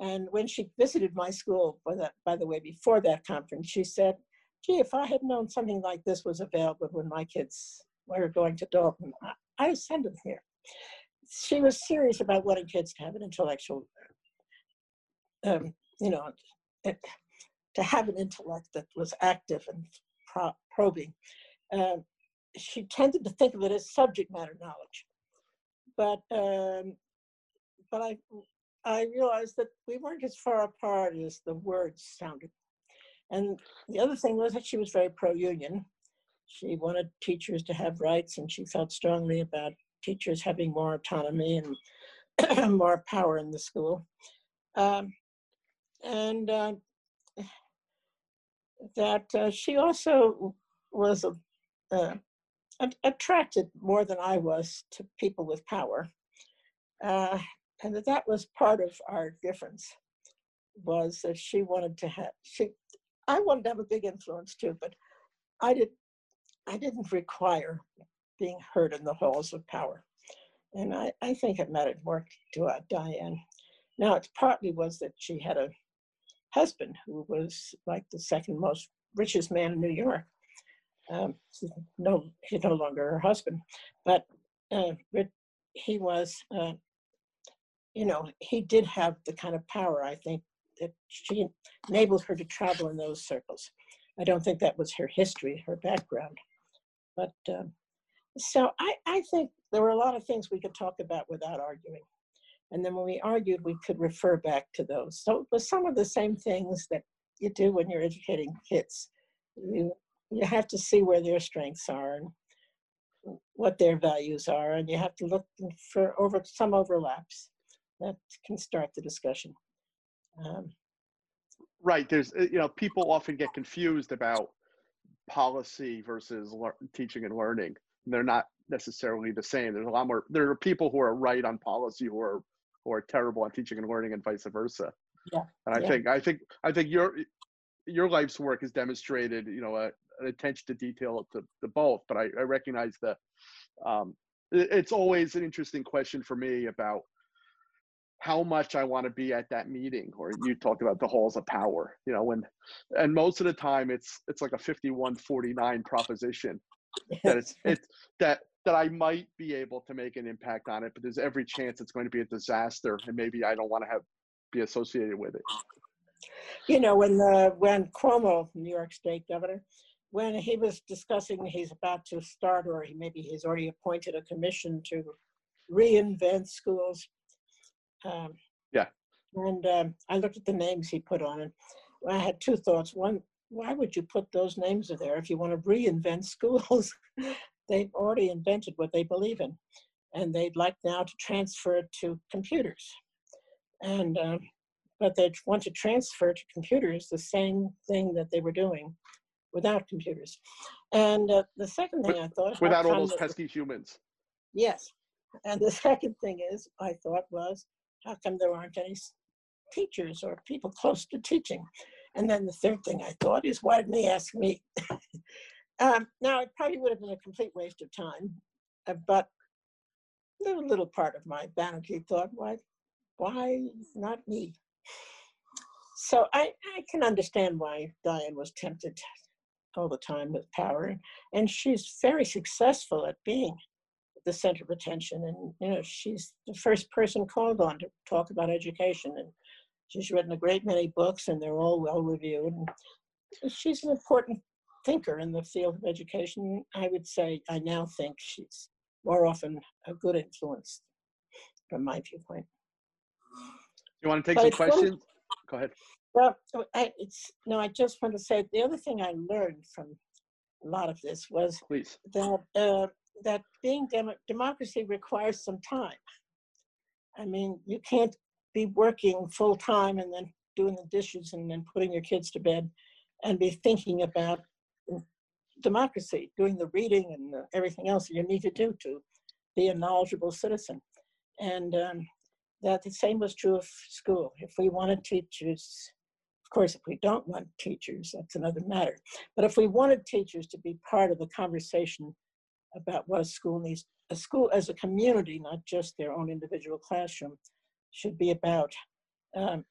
And when she visited my school, by, that, by the way, before that conference, she said, gee, if I had known something like this was available when my kids were going to Dalton, I, I'd send them here. She was serious about wanting kids to have an intellectual, um, you know, eh, to have an intellect that was active and pro- probing. Um, she tended to think of it as subject matter knowledge. But um, but I I realized that we weren't as far apart as the words sounded. And the other thing was that she was very pro union. She wanted teachers to have rights, and she felt strongly about teachers having more autonomy and more power in the school. Um, and uh, that uh, she also was uh, attracted more than I was to people with power. And that that was part of our difference was that she wanted to have she i wanted to have a big influence too but i did i didn't require being heard in the halls of power. And i i think it mattered more to uh, diane. Now it partly was that she had a husband who was like the second most richest man in new york. Um, no he's no longer her husband but uh, he was uh, you know, he did have the kind of power, I think, that she enabled her to travel in those circles. I don't think that was her history, her background. But um, so I, I think there were a lot of things we could talk about without arguing. And then when we argued, we could refer back to those. So it was some of the same things that you do when you're educating kids. You, you have to see where their strengths are and what their values are, and you have to look for over some overlaps that can start the discussion. Um, right. There's, uh, you know, people often get confused about policy versus teaching and learning. They're not necessarily the same. There's a lot more. There are people who are right on policy who are who are terrible on teaching and learning, and vice versa. Yeah. And I yeah. think I think I think your your life's work has demonstrated, you know, a, an attention to detail to, to both. But I, I recognize that um, it, it's always an interesting question for me about how much I want to be at that meeting, or you talked about the halls of power, you know, when, and most of the time it's, it's like a 5149 proposition that it's, it's that, that I might be able to make an impact on it, but there's every chance it's going to be a disaster and maybe I don't want to have, be associated with it. You know, when the, when Cuomo, New York State governor, when he was discussing he's about to start, or he maybe he's already appointed a commission to reinvent schools um, yeah. And um, I looked at the names he put on it. I had two thoughts. One, why would you put those names there if you want to reinvent schools? They've already invented what they believe in, and they'd like now to transfer it to computers. And um, but they want to transfer to computers the same thing that they were doing without computers. And uh, the second thing I thought without all those pesky humans. Yes. And the second thing is I thought was how come there aren't any teachers or people close to teaching? And then the third thing I thought is, why didn't they ask me? um, now, it probably would have been a complete waste of time, uh, but a little part of my vanity thought, why, why not me? So I, I can understand why Diane was tempted all the time with power. And she's very successful at being the center of attention. And, you know, she's the first person called on to talk about education. And she's written a great many books and they're all well reviewed. And she's an important thinker in the field of education. I would say I now think she's more often a good influence from my viewpoint. You want to take some questions? Go ahead. Well, I, it's no. I just want to say the other thing I learned from a lot of this was Please. that uh, that being dem- democracy requires some time. I mean, you can't be working full time and then doing the dishes and then putting your kids to bed and be thinking about democracy, doing the reading and the, everything else you need to do to be a knowledgeable citizen. And um, that the same was true of school. If we wanted teachers, of course, if we don't want teachers, that's another matter. But if we wanted teachers to be part of the conversation about what a school needs, a school as a community, not just their own individual classroom, should be about. Um,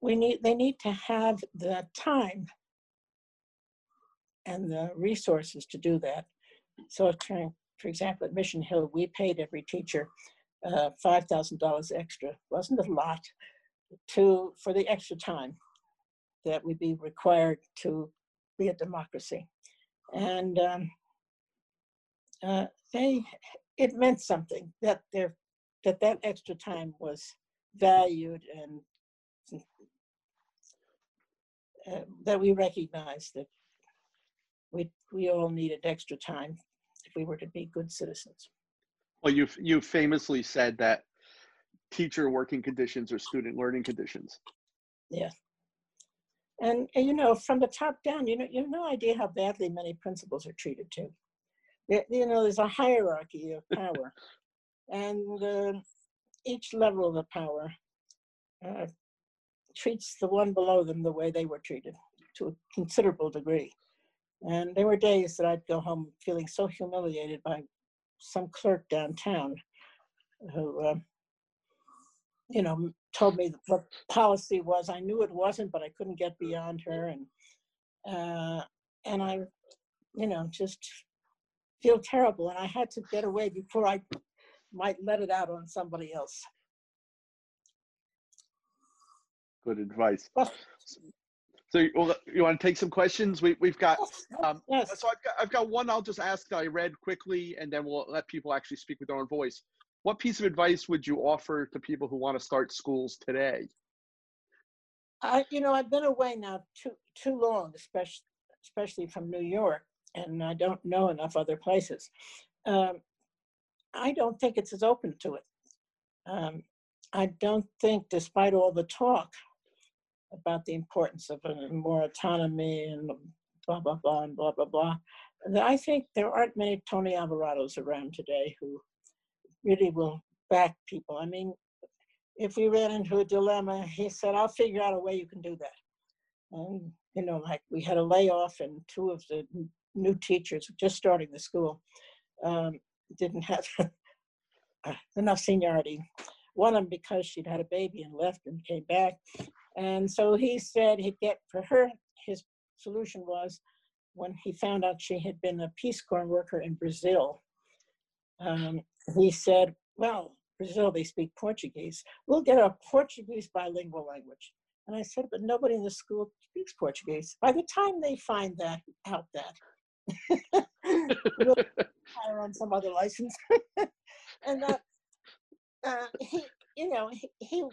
we need, they need to have the time and the resources to do that. So, for example, at Mission Hill, we paid every teacher uh, $5,000 extra. wasn't a lot to for the extra time that would be required to be a democracy. And um, uh, they, it meant something that there, that that extra time was valued and uh, that we recognized that we we all needed extra time if we were to be good citizens. Well, you you famously said that teacher working conditions are student learning conditions. Yeah. And, and, you know, from the top down, you know, you have no idea how badly many principals are treated too. You know, there's a hierarchy of power, and uh, each level of the power uh, treats the one below them the way they were treated to a considerable degree. And there were days that I'd go home feeling so humiliated by some clerk downtown who, uh, you know, told me what policy was. I knew it wasn't, but I couldn't get beyond her, and uh, and I, you know, just feel terrible. And I had to get away before I might let it out on somebody else. Good advice. So you, you want to take some questions? We, we've got, um, yes. so I've got, I've got one I'll just ask that I read quickly and then we'll let people actually speak with their own voice. What piece of advice would you offer to people who want to start schools today? I, you know, I've been away now too, too long, especially, especially from New York, and I don't know enough other places. Um, I don't think it's as open to it. Um, I don't think, despite all the talk about the importance of more autonomy and blah, blah, blah, and blah, blah, blah. And I think there aren't many Tony Alvarados around today who really will back people. I mean, if we ran into a dilemma, he said, I'll figure out a way you can do that. And, you know, like we had a layoff and two of the new teachers just starting the school um, didn't have enough seniority. One of them because she'd had a baby and left and came back. And so he said he'd get for her, his solution was when he found out she had been a Peace Corps worker in Brazil, um, he said, Well, Brazil, they speak Portuguese. We'll get a Portuguese bilingual language. And I said, But nobody in the school speaks Portuguese. By the time they find that out, that we'll hire on some other license. and that uh, he, you know, he, he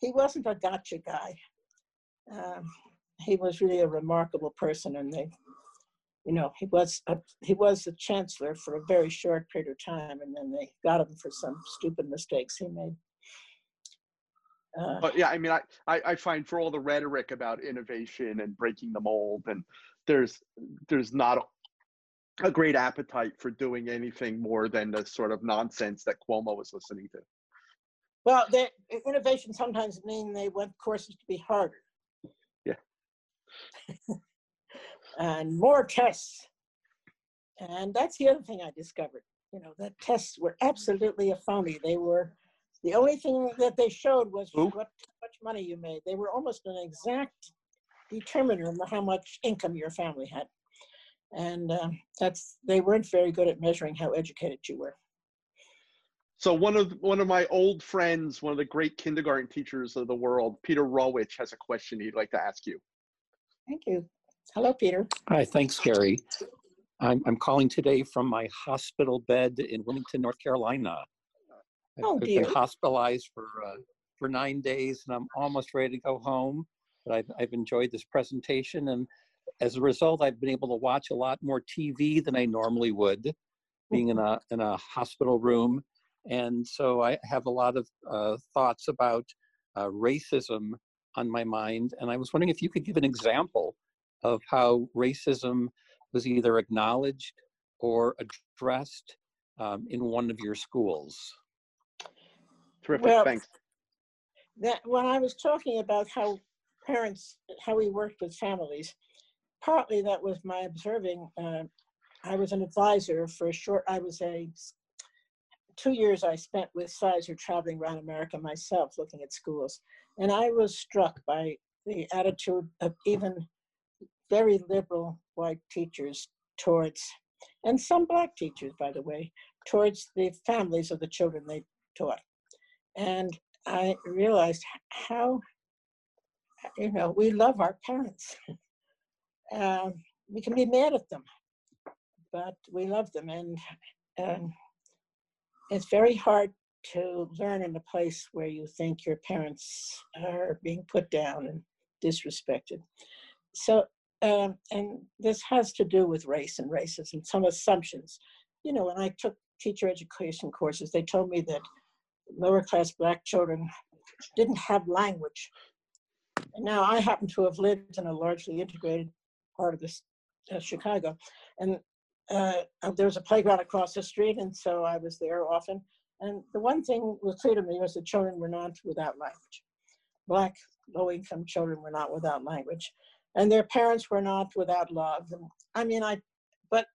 he wasn't a gotcha guy. Um, he was really a remarkable person, and they, you know, he was a, he was the chancellor for a very short period of time, and then they got him for some stupid mistakes he made. Uh, but yeah, I mean, I, I, I find for all the rhetoric about innovation and breaking the mold, and there's there's not a, great appetite for doing anything more than the sort of nonsense that Cuomo was listening to. Well, the innovation sometimes mean they want courses to be harder. Yeah. and more tests. And that's the other thing I discovered. You know, the tests were absolutely a phony. They were the only thing that they showed was Ooh. what much money you made. They were almost an exact determiner of how much income your family had. And um, that's, they weren't very good at measuring how educated you were. So one of one of my old friends, one of the great kindergarten teachers of the world, Peter Rawich, has a question he'd like to ask you. Thank you. Hello, Peter. Hi, thanks, Gary. I'm, I'm calling today from my hospital bed in Wilmington, North Carolina. I've- Oh, I've dear. been hospitalized for, uh, for nine days and I'm almost ready to go home. But I've, I've enjoyed this presentation and as a result, I've been able to watch a lot more TV than I normally would, being in a, in a hospital room. And so I have a lot of uh, thoughts about uh, racism on my mind. And I was wondering if you could give an example of how racism was either acknowledged or addressed um, in one of your schools. Terrific, Well, thanks. that when I was talking about how parents, how we worked with families, partly that was my observing. Uh, I was an advisor for a short. I was a two years I spent with Sizer traveling around America myself, looking at schools, and I was struck by the attitude of even very liberal white teachers towards, and some black teachers, by the way, towards the families of the children they taught. And I realized how, you know, we love our parents. um, we can be mad at them, but we love them. And and it's very hard to learn in a place where you think your parents are being put down and disrespected. So, um, and this has to do with race and racism, some assumptions. You know, when I took teacher education courses, they told me that lower class black children didn't have language. Now I happen to have lived in a largely integrated part of this uh, Chicago, and uh, uh, there was a playground across the street, and so I was there often. And the one thing was clear to me was that children were not without language. Black low-income children were not without language, and their parents were not without love. And I mean, I, but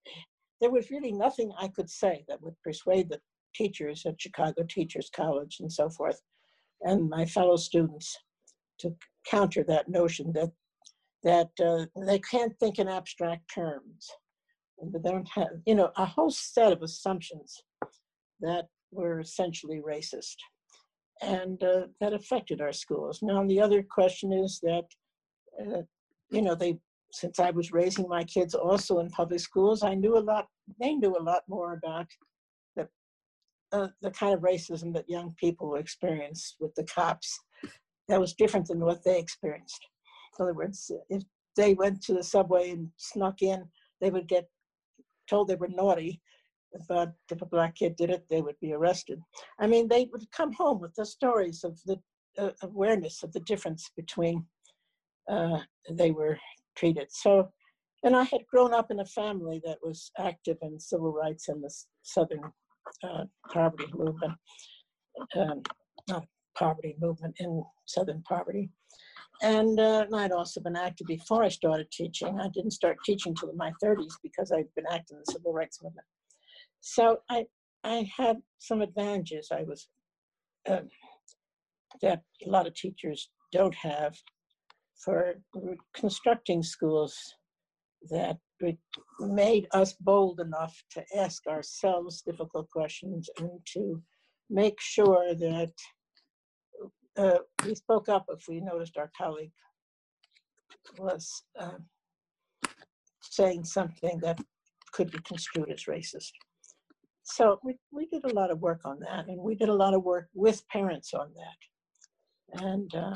there was really nothing I could say that would persuade the teachers at Chicago Teachers College and so forth, and my fellow students to counter that notion that that uh, they can't think in abstract terms, they don't have, you know, a whole set of assumptions that were essentially racist, and uh, that affected our schools. Now, the other question is that, uh, you know, they since I was raising my kids also in public schools, I knew a lot. They knew a lot more about the uh, the kind of racism that young people experience with the cops. That was different than what they experienced. In other words, if they went to the subway and snuck in, they would get told they were naughty. But if a black kid did it, they would be arrested. I mean, they would come home with the stories of the uh, awareness of the difference between uh, they were treated. So, and I had grown up in a family that was active in civil rights in the Southern uh, poverty movement, um, not poverty movement in Southern poverty. And, uh, and I'd also been active before I started teaching. I didn't start teaching till my 30s because I'd been active in the civil rights movement. So I, I had some advantages I was, um, that a lot of teachers don't have for constructing schools that made us bold enough to ask ourselves difficult questions and to make sure that uh, we spoke up if we noticed our colleague was uh, saying something that could be construed as racist. So we, we did a lot of work on that, and we did a lot of work with parents on that. And uh,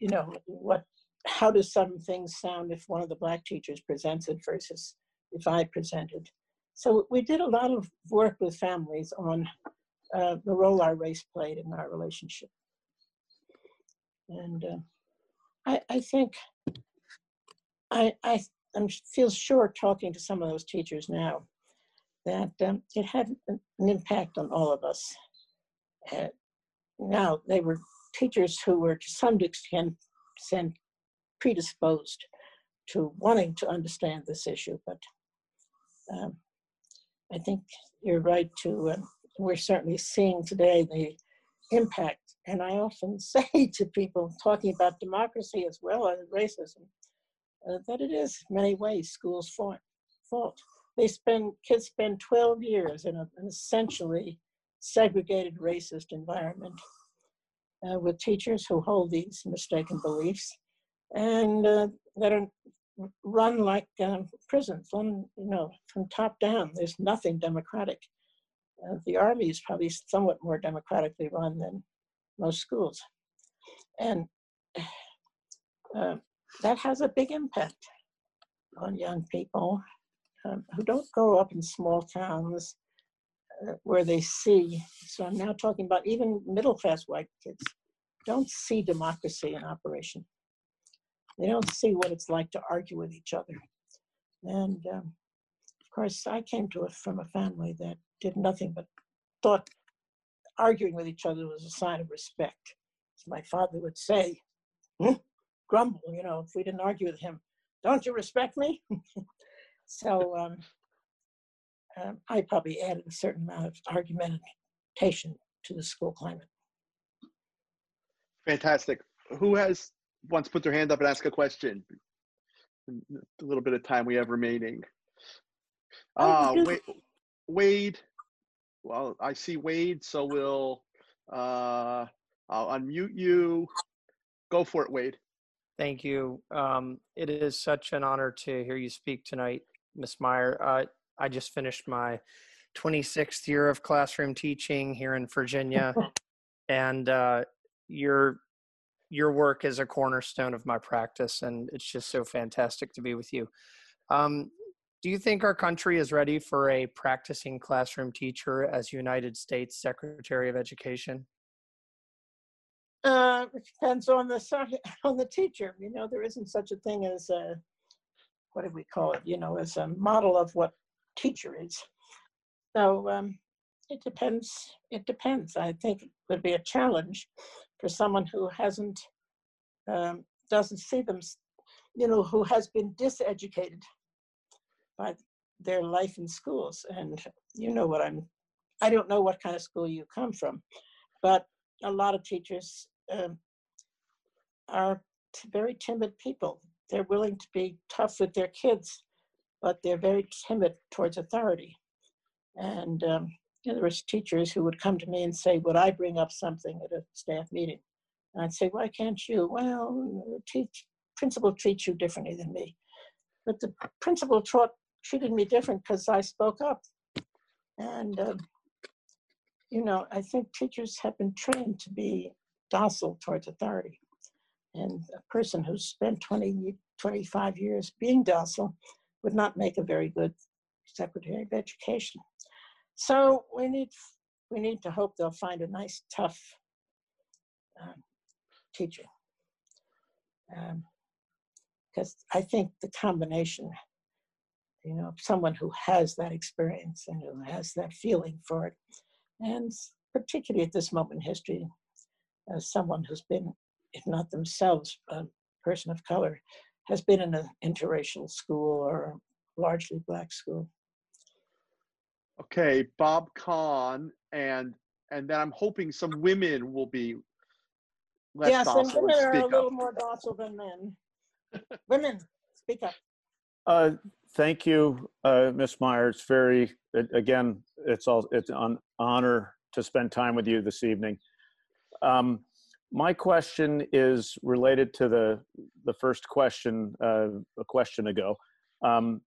you know, what, how do some things sound if one of the black teachers presents it versus if I presented? So we did a lot of work with families on uh, the role our race played in our relationship. And uh, I, I think I, I I'm, feel sure talking to some of those teachers now that um, it had an, impact on all of us. Uh, now, they were teachers who were to some extent extent predisposed to wanting to understand this issue, but um, I think you're right to, uh, we're certainly seeing today the impact. And I often say to people talking about democracy as well as racism, uh, that it is many ways schools' fault. fault. They spend kids spend 12 years in a, an essentially segregated racist environment uh, with teachers who hold these mistaken beliefs and uh, that are run like um, prisons, run, you know, from top down. There's nothing democratic. The army is probably somewhat more democratically run than most schools. And uh, that has a big impact on young people um, who don't grow up in small towns uh, where they see. So I'm now talking about even middle class white kids don't see democracy in operation. They don't see what it's like to argue with each other. And um, course, I came to it from a family that did nothing but thought arguing with each other was a sign of respect. As my father would say, hmm? grumble, you know, if we didn't argue with him, don't you respect me? so um, um, I probably added a certain amount of argumentation to the school climate. Fantastic. Who has once put their hand up and ask a question? A little bit of time we have remaining. Uh, Wade, Wade, well, I see Wade, so we'll, uh, I'll unmute you. Go for it, Wade. Thank you. Um, it is such an honor to hear you speak tonight, Ms. Meier. Uh, I just finished my 26th year of classroom teaching here in Virginia, and uh, your your work is a cornerstone of my practice, and it's just so fantastic to be with you. Um, do you think our country is ready for a practicing classroom teacher as United States Secretary of Education? Uh, it depends on the on the teacher. You know, there isn't such a thing as a what do we call it? You know, as a model of what teacher is. So um, it depends. It depends. I think it would be a challenge for someone who hasn't um, doesn't see them, you know, who has been diseducated by their life in schools. And you know what I'm. I don't know what kind of school you come from, but a lot of teachers um, are very timid people. They're willing to be tough with their kids, but they're very timid towards authority. And um, you know, there was teachers who would come to me and say, would I bring up something at a staff meeting? And I'd say, why can't you? Well, teach, principal treats you differently than me. But the principal taught, treated me different because I spoke up. And, uh, you know, I think teachers have been trained to be docile towards authority. And a person who's spent 20, 25 years being docile would not make a very good Secretary of Education. So we need we need to hope they'll find a nice, tough um, teacher. Because um, I think the combination, you know, someone who has that experience and who has that feeling for it, and particularly at this moment in history, as someone who's been, if not themselves, a person of color, has been in an interracial school or a largely black school. Okay, Bob Kahn, and and then I'm hoping some women will be less yes, and docile women and are a speak little up. more docile than men. women, speak up. Uh, Thank you, uh, Ms. Meier. It's very, it- again, it's all, it's an honor to spend time with you this evening. Um, My question is related to the, the first question, uh, a question ago. Um,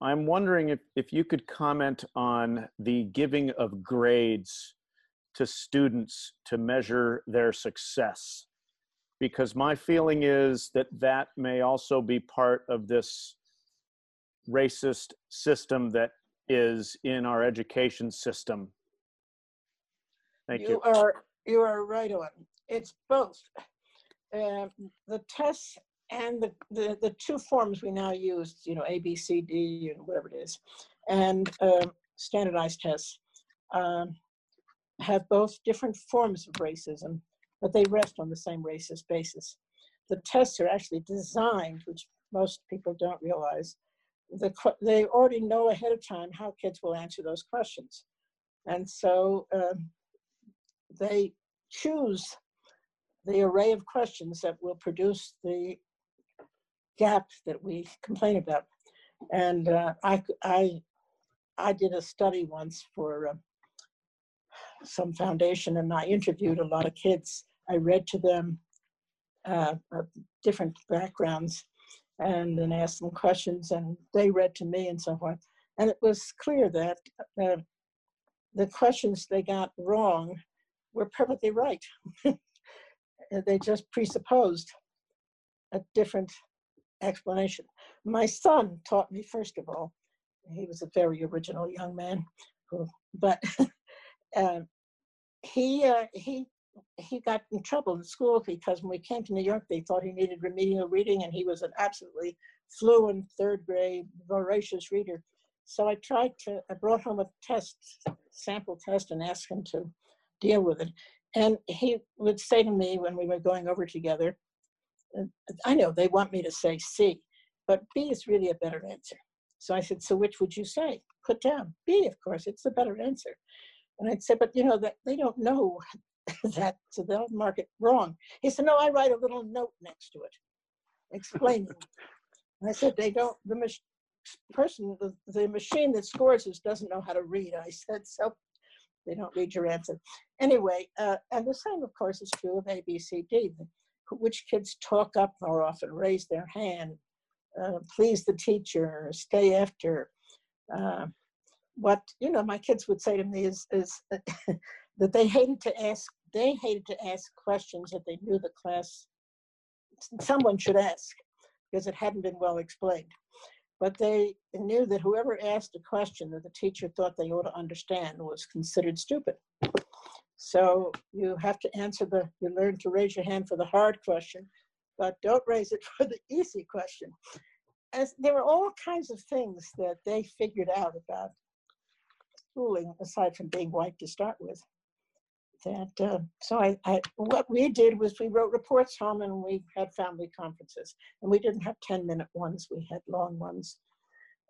I'm wondering if, if you could comment on the giving of grades to students to measure their success. Because my feeling is that that may also be part of this racist system that is in our education system. Thank you. You are, you are right on. It's both. Um, The tests and the, the, the two forms we now use, you know, A, B, C, D, and whatever it is, and um, standardized tests um, have both different forms of racism, but they rest on the same racist basis. The tests are actually designed, which most people don't realize, the, they already know ahead of time how kids will answer those questions. And so um, they choose the array of questions that will produce the gap that we complain about. And uh, I did a study once for uh, some foundation and I interviewed a lot of kids. I read to them uh, different backgrounds and then asked them questions and they read to me and so forth. And it was clear that uh, the questions they got wrong were perfectly right. They just presupposed a different explanation. My son taught me, first of all, he was a very original young man, but uh, he uh, he he got in trouble in school because when we came to New York, they thought he needed remedial reading, and he was an absolutely fluent third grade voracious reader. So I tried to, I brought home a test, sample test, and asked him to deal with it. And he would say to me when we were going over together, I know they want me to say C, but B is really a better answer. So I said, So which would you say? Put down B, of course, it's the better answer. And I'd say, But you know, that they don't know that, so they'll mark it wrong. He said, No, I write a little note next to it explaining. I said, They don't, the mach- person, the, the machine that scores this doesn't know how to read. I said, So they don't read your answer. Anyway, uh, and the same, of course, is true of A, B, C, D. Which kids talk up more often, raise their hand, uh, please the teacher, stay after. Uh, what you know, my kids would say to me is is that they hated to ask. They hated to ask questions that they knew the class someone should ask because it hadn't been well explained. But they knew that whoever asked a question that the teacher thought they ought to understand was considered stupid. So you have to answer the, you learn to raise your hand for the hard question, but don't raise it for the easy question. As there were all kinds of things that they figured out about schooling, aside from being white to start with. That uh, so I, I what we did was we wrote reports home and we had family conferences and we didn't have 10 minute ones we had long ones.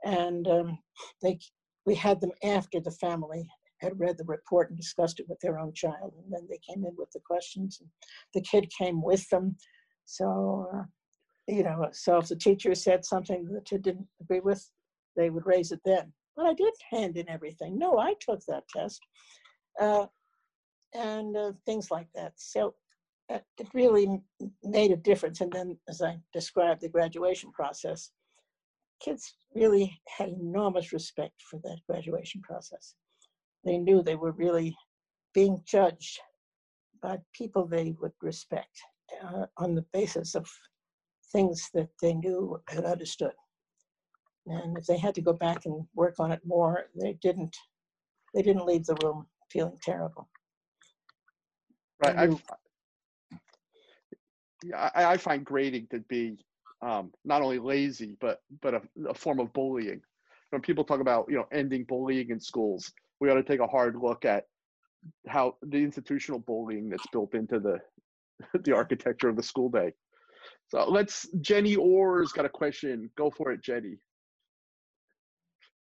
And um, they we had them after the family had read the report and discussed it with their own child and then they came in with the questions and the kid came with them. So uh, you know so if the teacher said something that the didn't agree with they would raise it then. But i did hand in everything. No i took that test. Uh, and uh, things like that so uh, it really made a difference and then as i described the graduation process kids really had enormous respect for that graduation process they knew they were really being judged by people they would respect uh, on the basis of things that they knew and understood. And if they had to go back and work on it more, they didn't. They didn't leave the room feeling terrible. Right. And I've, I, I find grading to be um, not only lazy, but but a, a form of bullying. When people talk about you know ending bullying in schools, we ought to take a hard look at how the institutional bullying that's built into the the architecture of the school day. So let's Jenny Orr's got a question. Go for it, Jenny.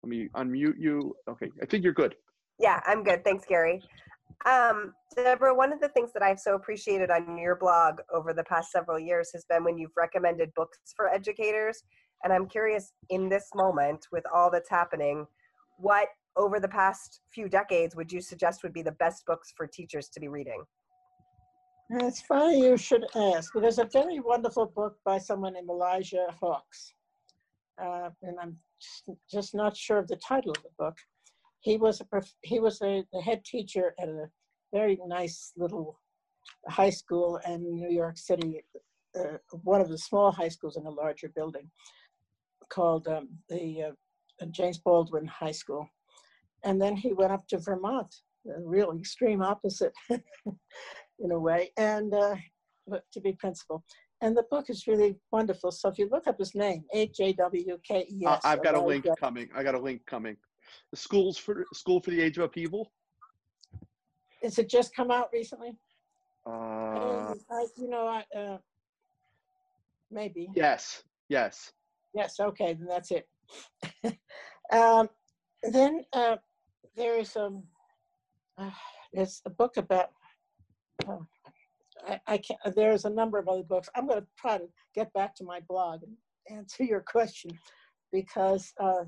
Let me unmute you. Okay, I think you're good. Yeah, I'm good. Thanks, Gary. Um, Deborah, one of the things that I've so appreciated on your blog over the past several years has been when you've recommended books for educators. And I'm curious, in this moment, with all that's happening, what over the past few decades would you suggest would be the best books for teachers to be reading? It's funny you should ask. There's a very wonderful book by someone named Elijah Hawkes. Uh, and I'm just, just not sure of the title of the book. He was a prof- he was a, the head teacher at a very nice little high school in New York City, uh, one of the small high schools in a larger building called um, the uh, James Baldwin High School. And then he went up to Vermont, the real extreme opposite in a way, and uh, to be principal. And the book is really wonderful. So if you look up his name, H A W K E S. I've got a link coming. I got a link coming. The schools for school for the age of upheaval. Is it just come out recently? Uh, I, I, you know, I, uh, maybe. yes, yes. Yes, okay, then that's it. um, then uh, there's um, uh, there's a book about. Oh, I, I can't, there's a number of other books. I'm going to try to get back to my blog and answer your question because uh,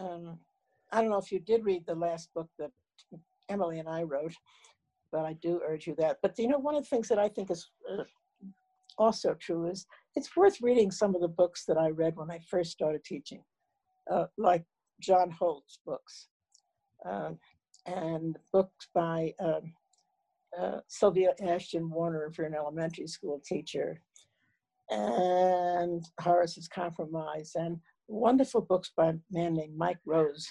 um, I don't know if you did read the last book that Emily and I wrote, but I do urge you that. But you know, one of the things that I think is uh, also true is it's worth reading some of the books that I read when I first started teaching, uh, like John Holt's books um, and books by um, uh, Sylvia Ashton Warner, if you're an elementary school teacher, and Horace's Compromise, and wonderful books by a man named Mike Rose,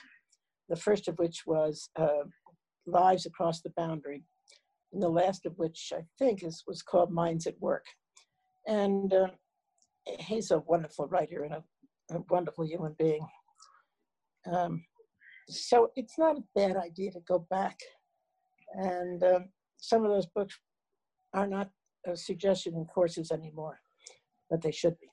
the first of which was uh, Lives Across the Boundary, and the last of which I think is, was called Minds at Work. And uh, he's a wonderful writer and a, a wonderful human being. Um, so it's not a bad idea to go back. And um, some of those books are not uh, suggested in courses anymore, but they should be.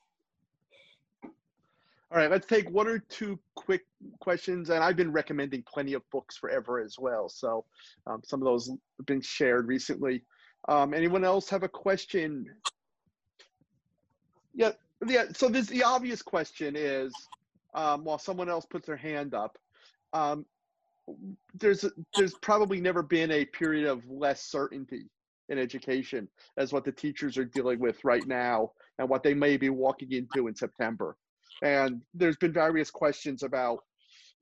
All right, let's take one or two quick questions. And I've been recommending plenty of books forever as well. So um, some of those have been shared recently. Um, anyone else have a question? Yeah, yeah. So this the obvious question is, um, while someone else puts their hand up, um, there's there's probably never been a period of less certainty in education as what the teachers are dealing with right now and what they may be walking into in September. And there's been various questions about,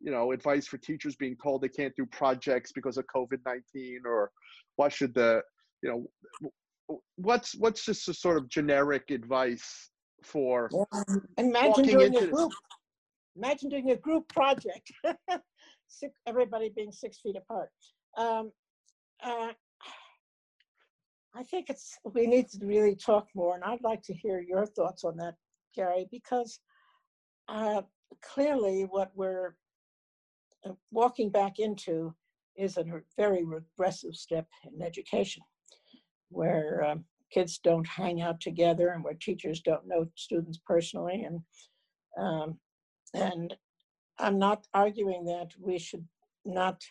you know, advice for teachers being told they can't do projects because of COVID-19 or what should the, you know, what's what's just a sort of generic advice for Imagine doing into a group. Imagine doing a group project. six, everybody being six feet apart. Um, uh, I think it's we need to really talk more, and I'd like to hear your thoughts on that, Gary, because uh, clearly what we're uh, walking back into is a very regressive step in education, where um, kids don't hang out together and where teachers don't know students personally, and um, and I'm not arguing that we should not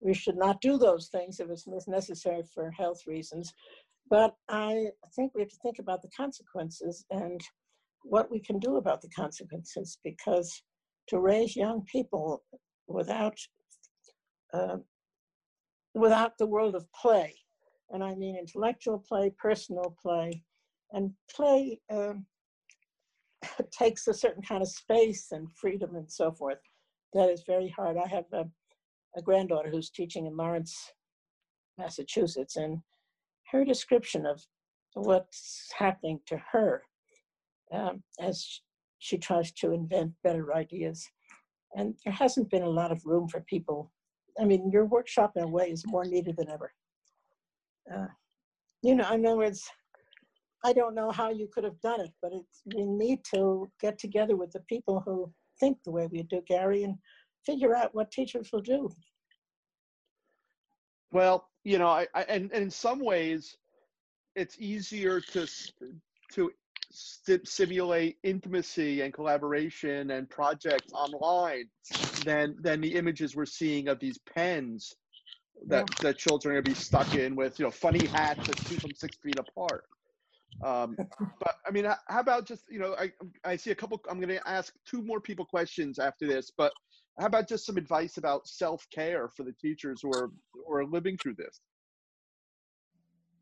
we should not do those things if it's necessary for health reasons. But I think we have to think about the consequences and what we can do about the consequences because to raise young people without uh, without the world of play, and I mean intellectual play, personal play, and play um, takes a certain kind of space and freedom and so forth. That is very hard. I have a, a granddaughter who's teaching in Lawrence, Massachusetts, and her description of what's happening to her um, as she tries to invent better ideas. And there hasn't been a lot of room for people. I mean, your workshop in a way is more needed than ever. Uh, you know, in other words, I don't know how you could have done it, but it's, we need to get together with the people who think the way we do, Gary, and figure out what teachers will do. Well, you know, I, I and, and in some ways, it's easier to to sti- simulate intimacy and collaboration and projects online than than the images we're seeing of these pens that that children are going to be stuck in with you know funny hats that keep them six feet apart. Um, but I mean, how about just you know, I I see a couple. I'm going to ask two more people questions after this, but how about just some advice about self care for the teachers who are who are living through this?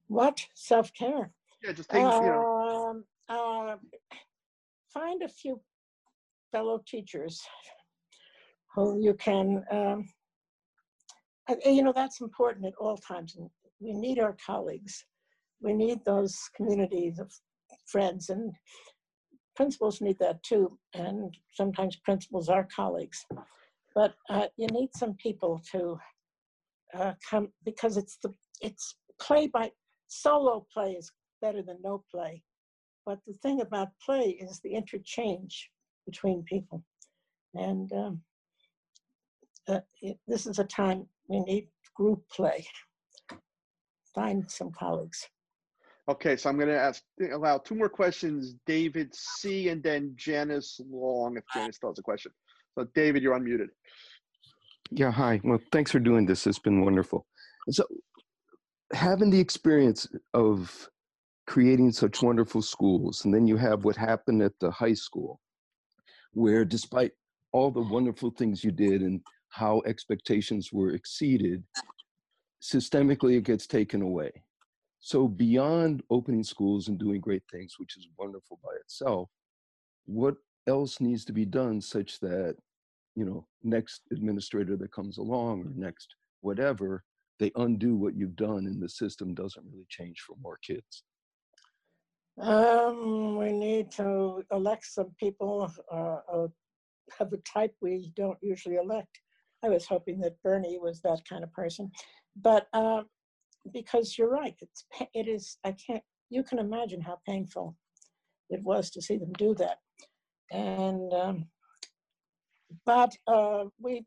What self care? Yeah, just take you know. Uh, find a few fellow teachers who you can. Um, you know that's important at all times. And we need our colleagues. We need those communities of friends and principals need that too. And sometimes principals are colleagues. But uh, you need some people to uh, come because it's the it's play by solo play is better than no play. But the thing about play is the interchange between people. And um, uh, it, this is a time we need group play. Find some colleagues. Okay, so I'm going to ask allow two more questions. David C. and then Janice Long, if Janice still has a question. So David, you're unmuted. Yeah, hi. Well, thanks for doing this. It's been wonderful. So, having the experience of creating such wonderful schools, and then you have what happened at the high school, where despite all the wonderful things you did and how expectations were exceeded, systemically it gets taken away. So beyond opening schools and doing great things, which is wonderful by itself, what else needs to be done such that, you know, next administrator that comes along or next whatever, they undo what you've done and the system doesn't really change for more kids? Um, we need to elect some people uh, of a type we don't usually elect. I was hoping that Bernie was that kind of person, but uh, because you're right, it's it is. I can't. You can imagine how painful it was to see them do that, and um, but uh, we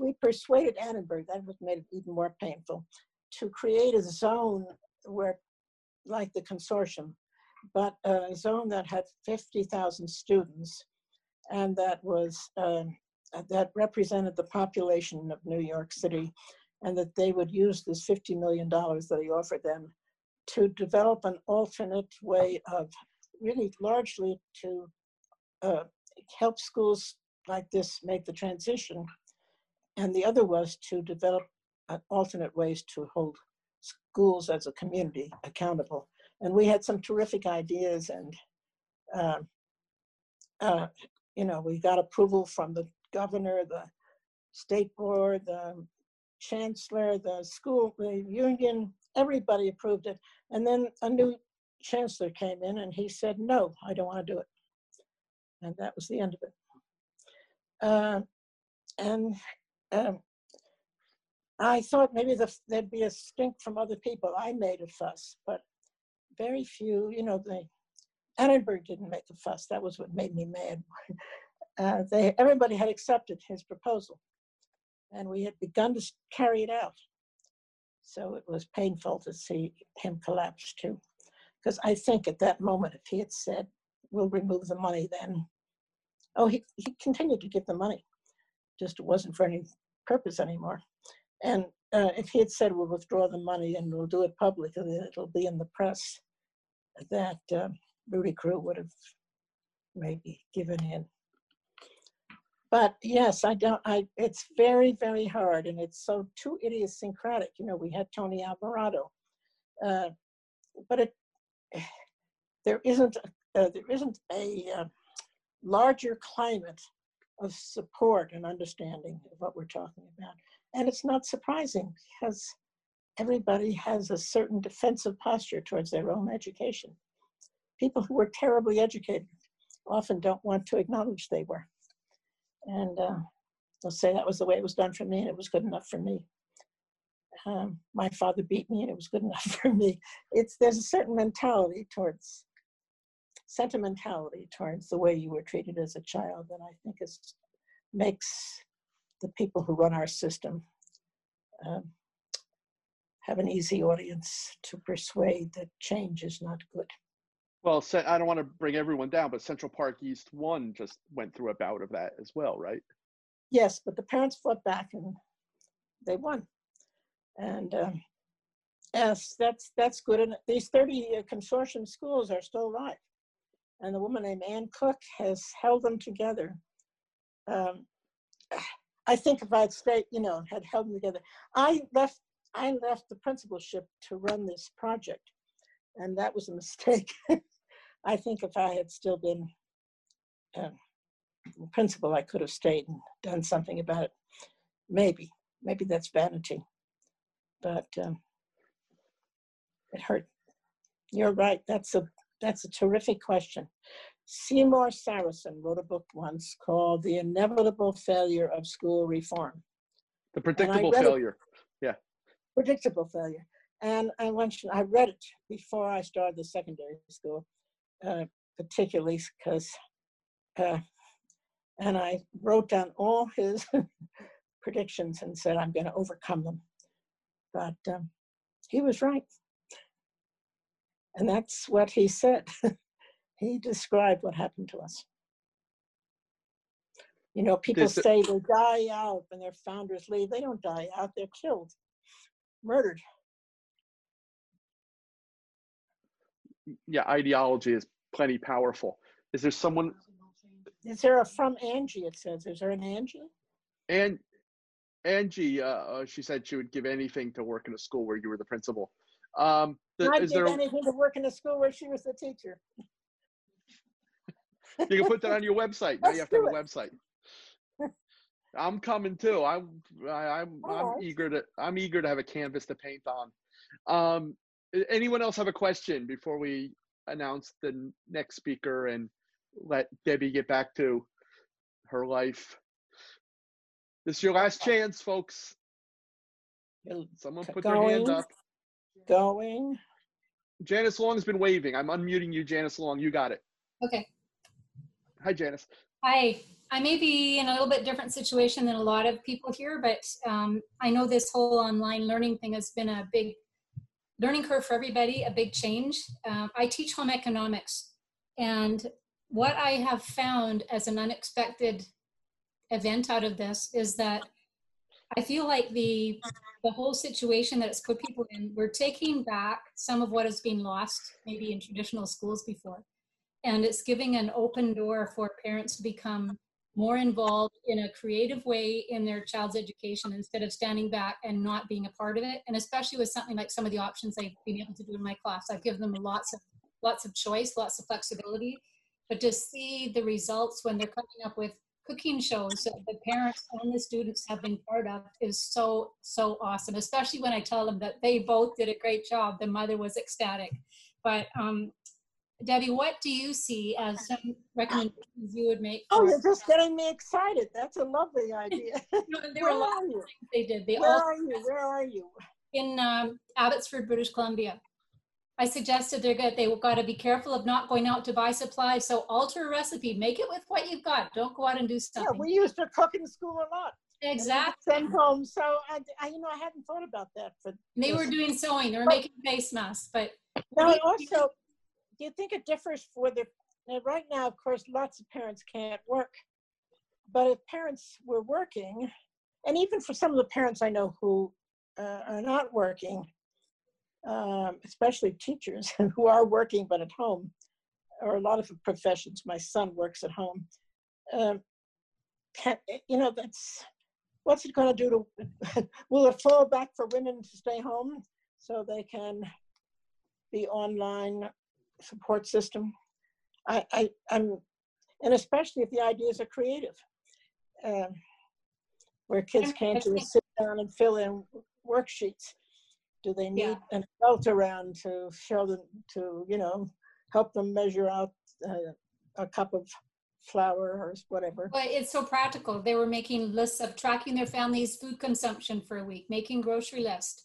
we persuaded Annenberg. That was made it even more painful to create a zone where, like the consortium, but a zone that had 50,000 students and that was um, that represented the population of New York City, and that they would use this $50 million that he offered them to develop an alternate way of really largely to uh, help schools like this make the transition. And the other was to develop uh, alternate ways to hold schools as a community accountable. And we had some terrific ideas and um, uh, you know, we got approval from the governor, the state board, the chancellor, the school, the union, everybody approved it. And then a new chancellor came in and he said, no, I don't want to do it. And that was the end of it. Uh, and um, I thought maybe the, there'd be a stink from other people. I made a fuss, but very few, you know, they, Annenberg didn't make a fuss. That was what made me mad. Uh, they, everybody had accepted his proposal, and we had begun to carry it out. So it was painful to see him collapse too. Because I think at that moment, if he had said, we'll remove the money, then, oh, he, he continued to give the money. Just it wasn't for any purpose anymore. And uh, if he had said, we'll withdraw the money and we'll do it publicly, it'll be in the press, that uh, Rudy Crew would have maybe given in. But yes, I don't, I, it's very, very hard and it's so too idiosyncratic. You know, we had Tony Alvarado. Uh, but it, there isn't, a- uh, there isn't a uh, larger climate of support and understanding of what we're talking about. And it's not surprising because everybody has a certain defensive posture towards their own education. People who were terribly educated often don't want to acknowledge they were. And uh, they'll say that was the way it was done for me and it was good enough for me. Um, my father beat me and it was good enough for me. It's there's a certain mentality towards sentimentality towards the way you were treated as a child that I think is makes the people who run our system um, have an easy audience to persuade that change is not good. Well, I don't want to bring everyone down, but Central Park East One just went through a bout of that as well, right? Yes, but the parents fought back and they won. And um, yes, that's that's good. And these 30 uh, consortium schools are still alive. And the woman named Ann Cook has held them together. Um, I think if I'd stayed, you know, had held them together, I left. I left the principalship to run this project, and that was a mistake. I think if I had still been um, principal, I could have stayed and done something about it. Maybe, maybe that's vanity, but um, it hurt. You're right. That's a that's a terrific question. Seymour Sarason wrote a book once called "The Inevitable Failure of School Reform." The predictable failure. it. Predictable failure. And I went, I read it before I started the secondary school, uh, particularly because, uh, and I wrote down all his predictions and said, I'm going to overcome them. But um, he was right. And that's what he said. he described what happened to us. You know, people Does say they die out when their founders leave. They don't die out, they're killed, murdered. Yeah, ideology is plenty powerful. Is there someone? Is there a from Angie? It says. Is there an Angie? And Angie, uh, uh, she said she would give anything to work in a school where you were the principal. Um, I'd give there... anything to work in a school where she was the teacher. you can put that on your website. Now you have to have it. a website. I'm coming too. I'm I, I'm I'm eager to I'm eager to have a canvas to paint on. Um, anyone else have a question before we announce the next speaker and let Debbie get back to her life? This is your last chance, folks. Someone c- put their hand up. Going. Janice Long's been waving. I'm unmuting you, Janice Long. You got it. Okay. Hi, Janice. Hi. I may be in a little bit different situation than a lot of people here, but um, I know this whole online learning thing has been a big learning curve for everybody, a big change. Um, I teach home economics, and what I have found as an unexpected event out of this is that I feel like the the whole situation that it's put people in, we're taking back some of what has been lost, maybe in traditional schools before. And it's giving an open door for parents to become more involved in a creative way in their child's education instead of standing back and not being a part of it. And especially with something like some of the options I've been able to do in my class, I've given them lots of lots of choice, lots of flexibility. But to see the results when they're coming up with cooking shows that the parents and the students have been part of is so so awesome. Especially when I tell them that they both did a great job. The mother was ecstatic. But um, Debbie, what do you see as some recommendations you would make? Oh, you're just getting me excited. That's a lovely idea. No, there were Where a lot of things they did. They Where all are you? Where are you? in um, Abbotsford, British Columbia. I suggested they're good. They've got to be careful of not going out to buy supplies. So alter a recipe. Make it with what you've got. Don't go out and do Yeah, we used to cook in school a lot. exactly. Send home. So I, I, you know, I hadn't thought about that. For They were doing sewing. They were making face masks. But you- also, do you think it differs for the, right now, of course, lots of parents can't work. But if parents were working, and even for some of the parents I know who uh, are not working, um, especially teachers who are working but at home, or a lot of professions, my son works at home. Um, can, you know, that's, what's it going to do to, will it fall back for women to stay home so they can be online support system. I, I, I'm, and especially if the ideas are creative, um, where kids can't just sit down and fill in worksheets. Do they need Yeah. an adult around to show them, to, you know, help them measure out uh, a cup of flour or whatever? but it's so practical. They were making lists of tracking their family's food consumption for a week, making grocery list,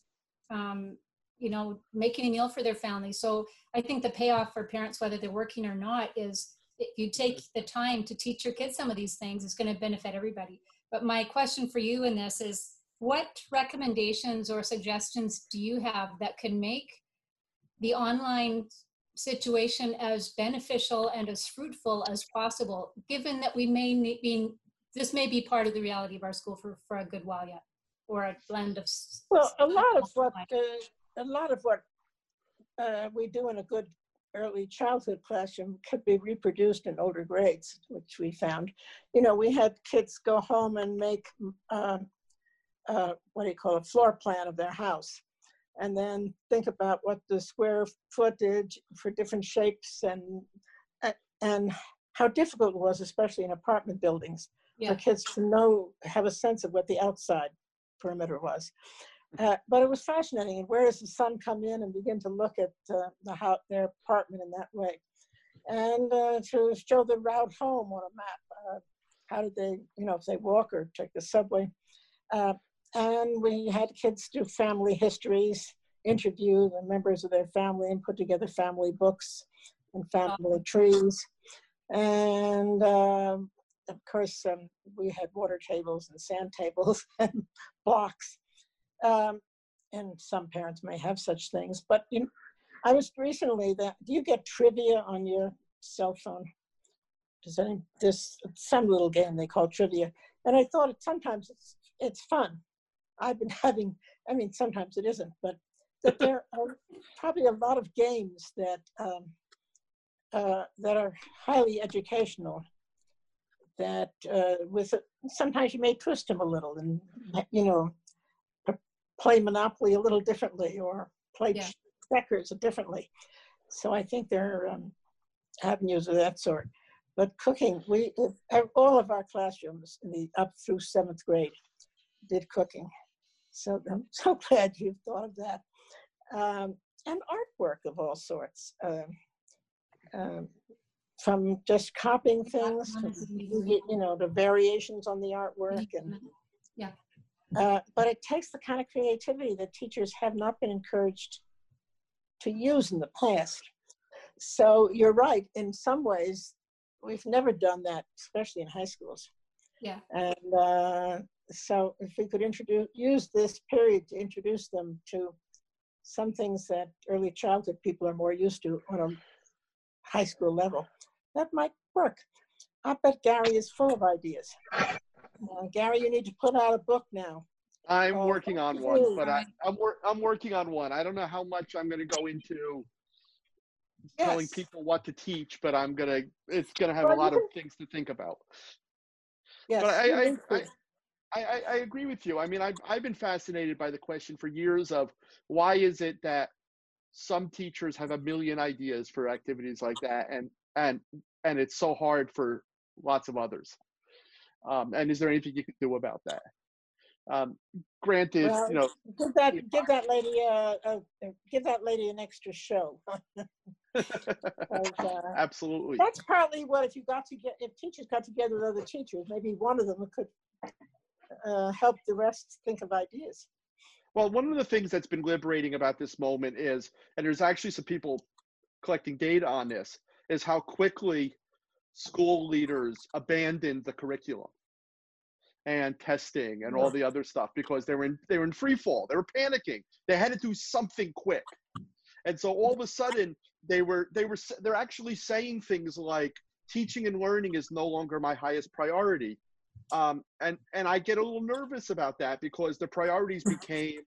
um, you know, making a meal for their family. So I think the payoff for parents, whether they're working or not, is if you take the time to teach your kids some of these things, it's going to benefit everybody. But my question for you in this is what recommendations or suggestions do you have that can make the online situation as beneficial and as fruitful as possible, given that we may be, this may be part of the reality of our school for, for a good while yet, or a blend of. Well, a lot of what, uh, a lot of what uh, we do in a good early childhood classroom could be reproduced in older grades, which we found. You know, we had kids go home and make, uh, uh, what do you call it, floor plan of their house. And then think about what the square footage for different shapes and, and how difficult it was, especially in apartment buildings, Yeah. for kids to know, have a sense of what the outside perimeter was. Uh, but it was fascinating. And where does the sun come in and begin to look at uh, the how, their apartment in that way, and uh, to show the route home on a map. Uh, how did they, you know, if they walk or take the subway? Uh, and we had kids do family histories, interview the members of their family, and put together family books and family trees. And um, of course, um, we had water tables and sand tables and blocks. Um, and some parents may have such things, but you know, I was recently that, do you get trivia on your cell phone? Does any, this, some little game they call trivia. And I thought it, sometimes it's, it's fun. I've been having, I mean, sometimes it isn't, but that there are probably a lot of games that um, uh, that are highly educational. That uh, with sometimes you may twist them a little, and you know, play Monopoly a little differently, or play Yeah. checkers differently. So I think there are um, avenues of that sort. But cooking, we all of our classrooms in the up through seventh grade did cooking. So I'm so glad you've thought of that. Um, and artwork of all sorts, um, um, from just copying things, to, you you know, the variations on the artwork, and Yeah. Uh, but it takes the kind of creativity that teachers have not been encouraged to use in the past. So you're right. In some ways, we've never done that, especially in high schools. Yeah. And uh, so if we could introduce use this period to introduce them to some things that early childhood people are more used to on a high school level, that might work. I bet Gary is full of ideas. Uh, Gary, you need to put out a book now. I'm Oh, working on one, you. but I, I'm wor- I'm working on one. I don't know how much I'm going to go into telling people what to teach, but I'm gonna. It's gonna have Well, a lot of things to think about. Yes. But I, I, I. I, I, I agree with you. I mean, I've, I've been fascinated by the question for years of why is it that some teachers have a million ideas for activities like that, and and and it's so hard for lots of others. Um, and is there anything you can do about that? Um, granted, Well, you know, Give that, give that lady, uh, uh, give that lady an extra show. uh, absolutely. That's partly what if you got to get, if teachers got together with other teachers, maybe one of them could uh, help the rest think of ideas. Well, one of the things that's been liberating about this moment is, and there's actually some people collecting data on this, is how quickly school leaders abandoned the curriculum and testing and all the other stuff because they were in they were in free fall. They were panicking. They had to do something quick. And so all of a sudden they were they were they're actually saying things like teaching and learning is no longer my highest priority. Um, and and I get a little nervous about that because the priorities became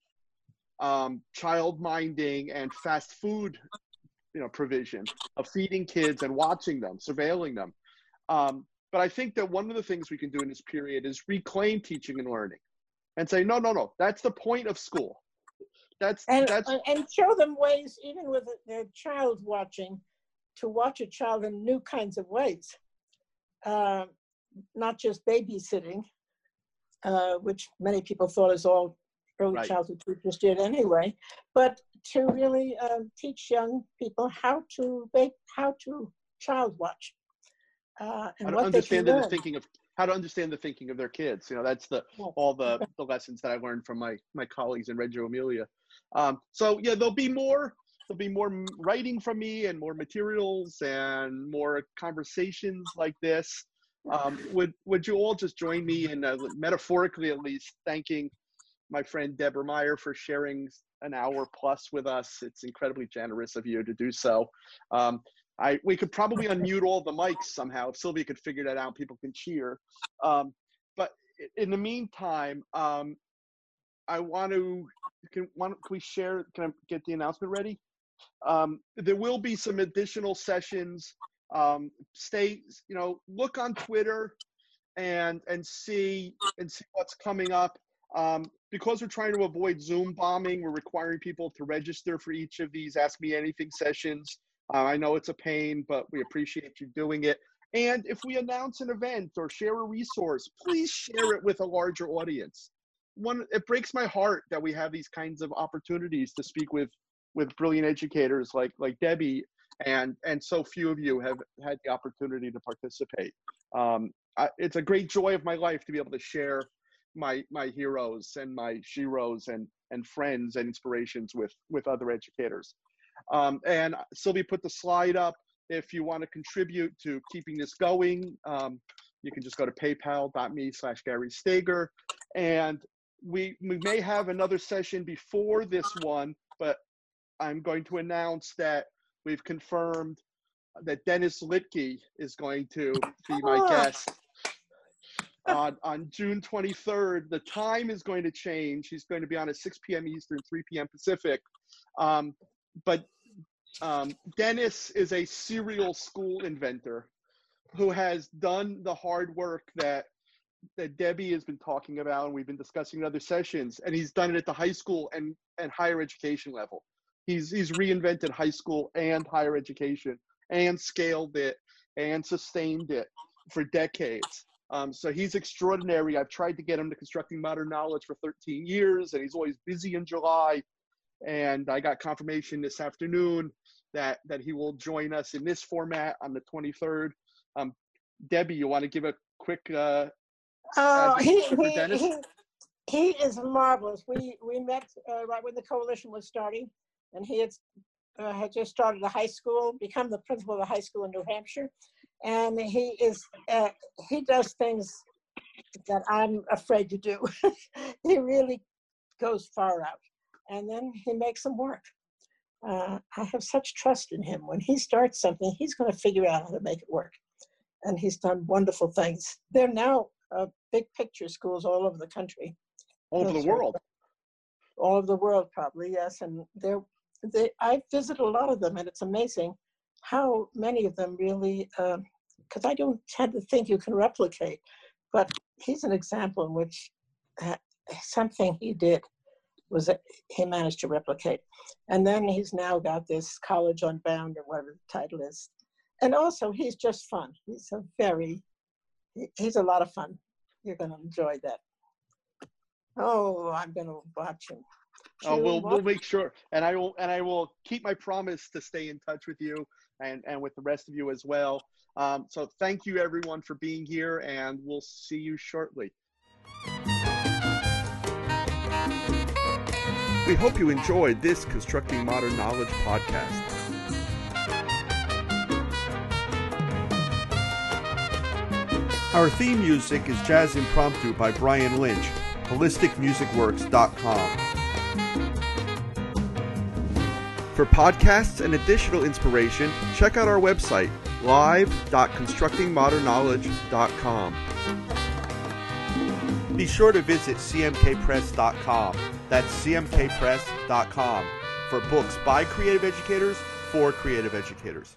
um, child minding and fast food, you know, provision of feeding kids and watching them, surveilling them. Um, but I think that one of the things we can do in this period is reclaim teaching and learning, and say, no, no, no, that's the point of school. That's And, that's uh, and show them ways, even with their child watching, to watch a child in new kinds of ways. Um, not just babysitting, uh, which many people thought is all early Right. childhood teachers did anyway, but to really um, teach young people how to bake, how to child watch. Uh, and how to what they can understand the thinking of how to understand the thinking of their kids. You know, that's the all the the lessons that I learned from my my colleagues in Reggio Emilia. Um, so yeah, there'll be more there'll be more writing from me and more materials and more conversations like this. Um, would would you all just join me in uh, metaphorically at least thanking my friend Deborah Meier for sharing an hour plus with us. It's incredibly generous of you to do so. Um, I we could probably unmute all the mics somehow. If Sylvia could figure that out, people can cheer. Um, but in the meantime, um, I want to can, want, can we share? Can I get the announcement ready? Um, there will be some additional sessions. Um, stay, you know, look on Twitter and and see and see what's coming up. Um, because we're trying to avoid Zoom bombing, we're requiring people to register for each of these Ask Me Anything sessions. Uh, I know it's a pain, but we appreciate you doing it. And if we announce an event or share a resource, please share it with a larger audience. One, it breaks my heart that we have these kinds of opportunities to speak with with brilliant educators like like Debbie, and and so few of you have had the opportunity to participate. Um, I, it's a great joy of my life to be able to share my my heroes and my sheroes and and friends and inspirations with with other educators. Um, and Sylvia put the slide up. If you want to contribute to keeping this going, um, you can just go to paypal.me slash Gary Stager. And we, we may have another session before this one, but I'm going to announce that we've confirmed that Dennis Littky is going to be my Ah. guest. On, on June 23rd. The time is going to change. He's going to be on at 6 p.m. Eastern, 3 p.m. Pacific. Um, but um, Dennis is a serial school inventor who has done the hard work that that Debbie has been talking about and we've been discussing in other sessions and he's done it at the high school and and higher education level. He's he's reinvented high school and higher education and scaled it and sustained it for decades. Um, so he's extraordinary. I've tried to get him to constructing modern knowledge for 13 years, and he's always busy in July. And I got confirmation this afternoon that that he will join us in this format on the 23rd. Um, Debbie, you want to give a quick? Uh, Oh, he, he, Dennis? he, he is marvelous. We we met uh, right when the coalition was starting, and he had uh, had just started a high school, become the principal of a high school in New Hampshire, and he is uh, he does things that I'm afraid to do. he really goes far out, and then he makes them work. Uh, I have such trust in him. When he starts something, he's going to figure out how to make it work, and he's done wonderful things. They're now uh, big picture schools all over the country all over the world. all over the world probably yes and they're they i visit a lot of them and it's amazing how many of them really because i don't tend to think you can replicate but he's an example in which uh, something he did was that he managed to replicate. And then he's now got this college unbound or whatever the title is. And also he's just fun. He's a very, he's a lot of fun. You're going to enjoy that. Oh i'm going to watch him. Uh, June we'll we'll make sure, and I will and I will keep my promise to stay in touch with you and and with the rest of you as well. Um, so thank you everyone for being here, and we'll see you shortly. We hope you enjoyed this Constructing Modern Knowledge podcast. Our theme music is Jazz Impromptu by Brian Lynch, holisticmusicworks.com. For podcasts and additional inspiration, check out our website, live.constructingmodernknowledge.com. Be sure to visit cmkpress.com. That's cmkpress.com for books by creative educators for creative educators.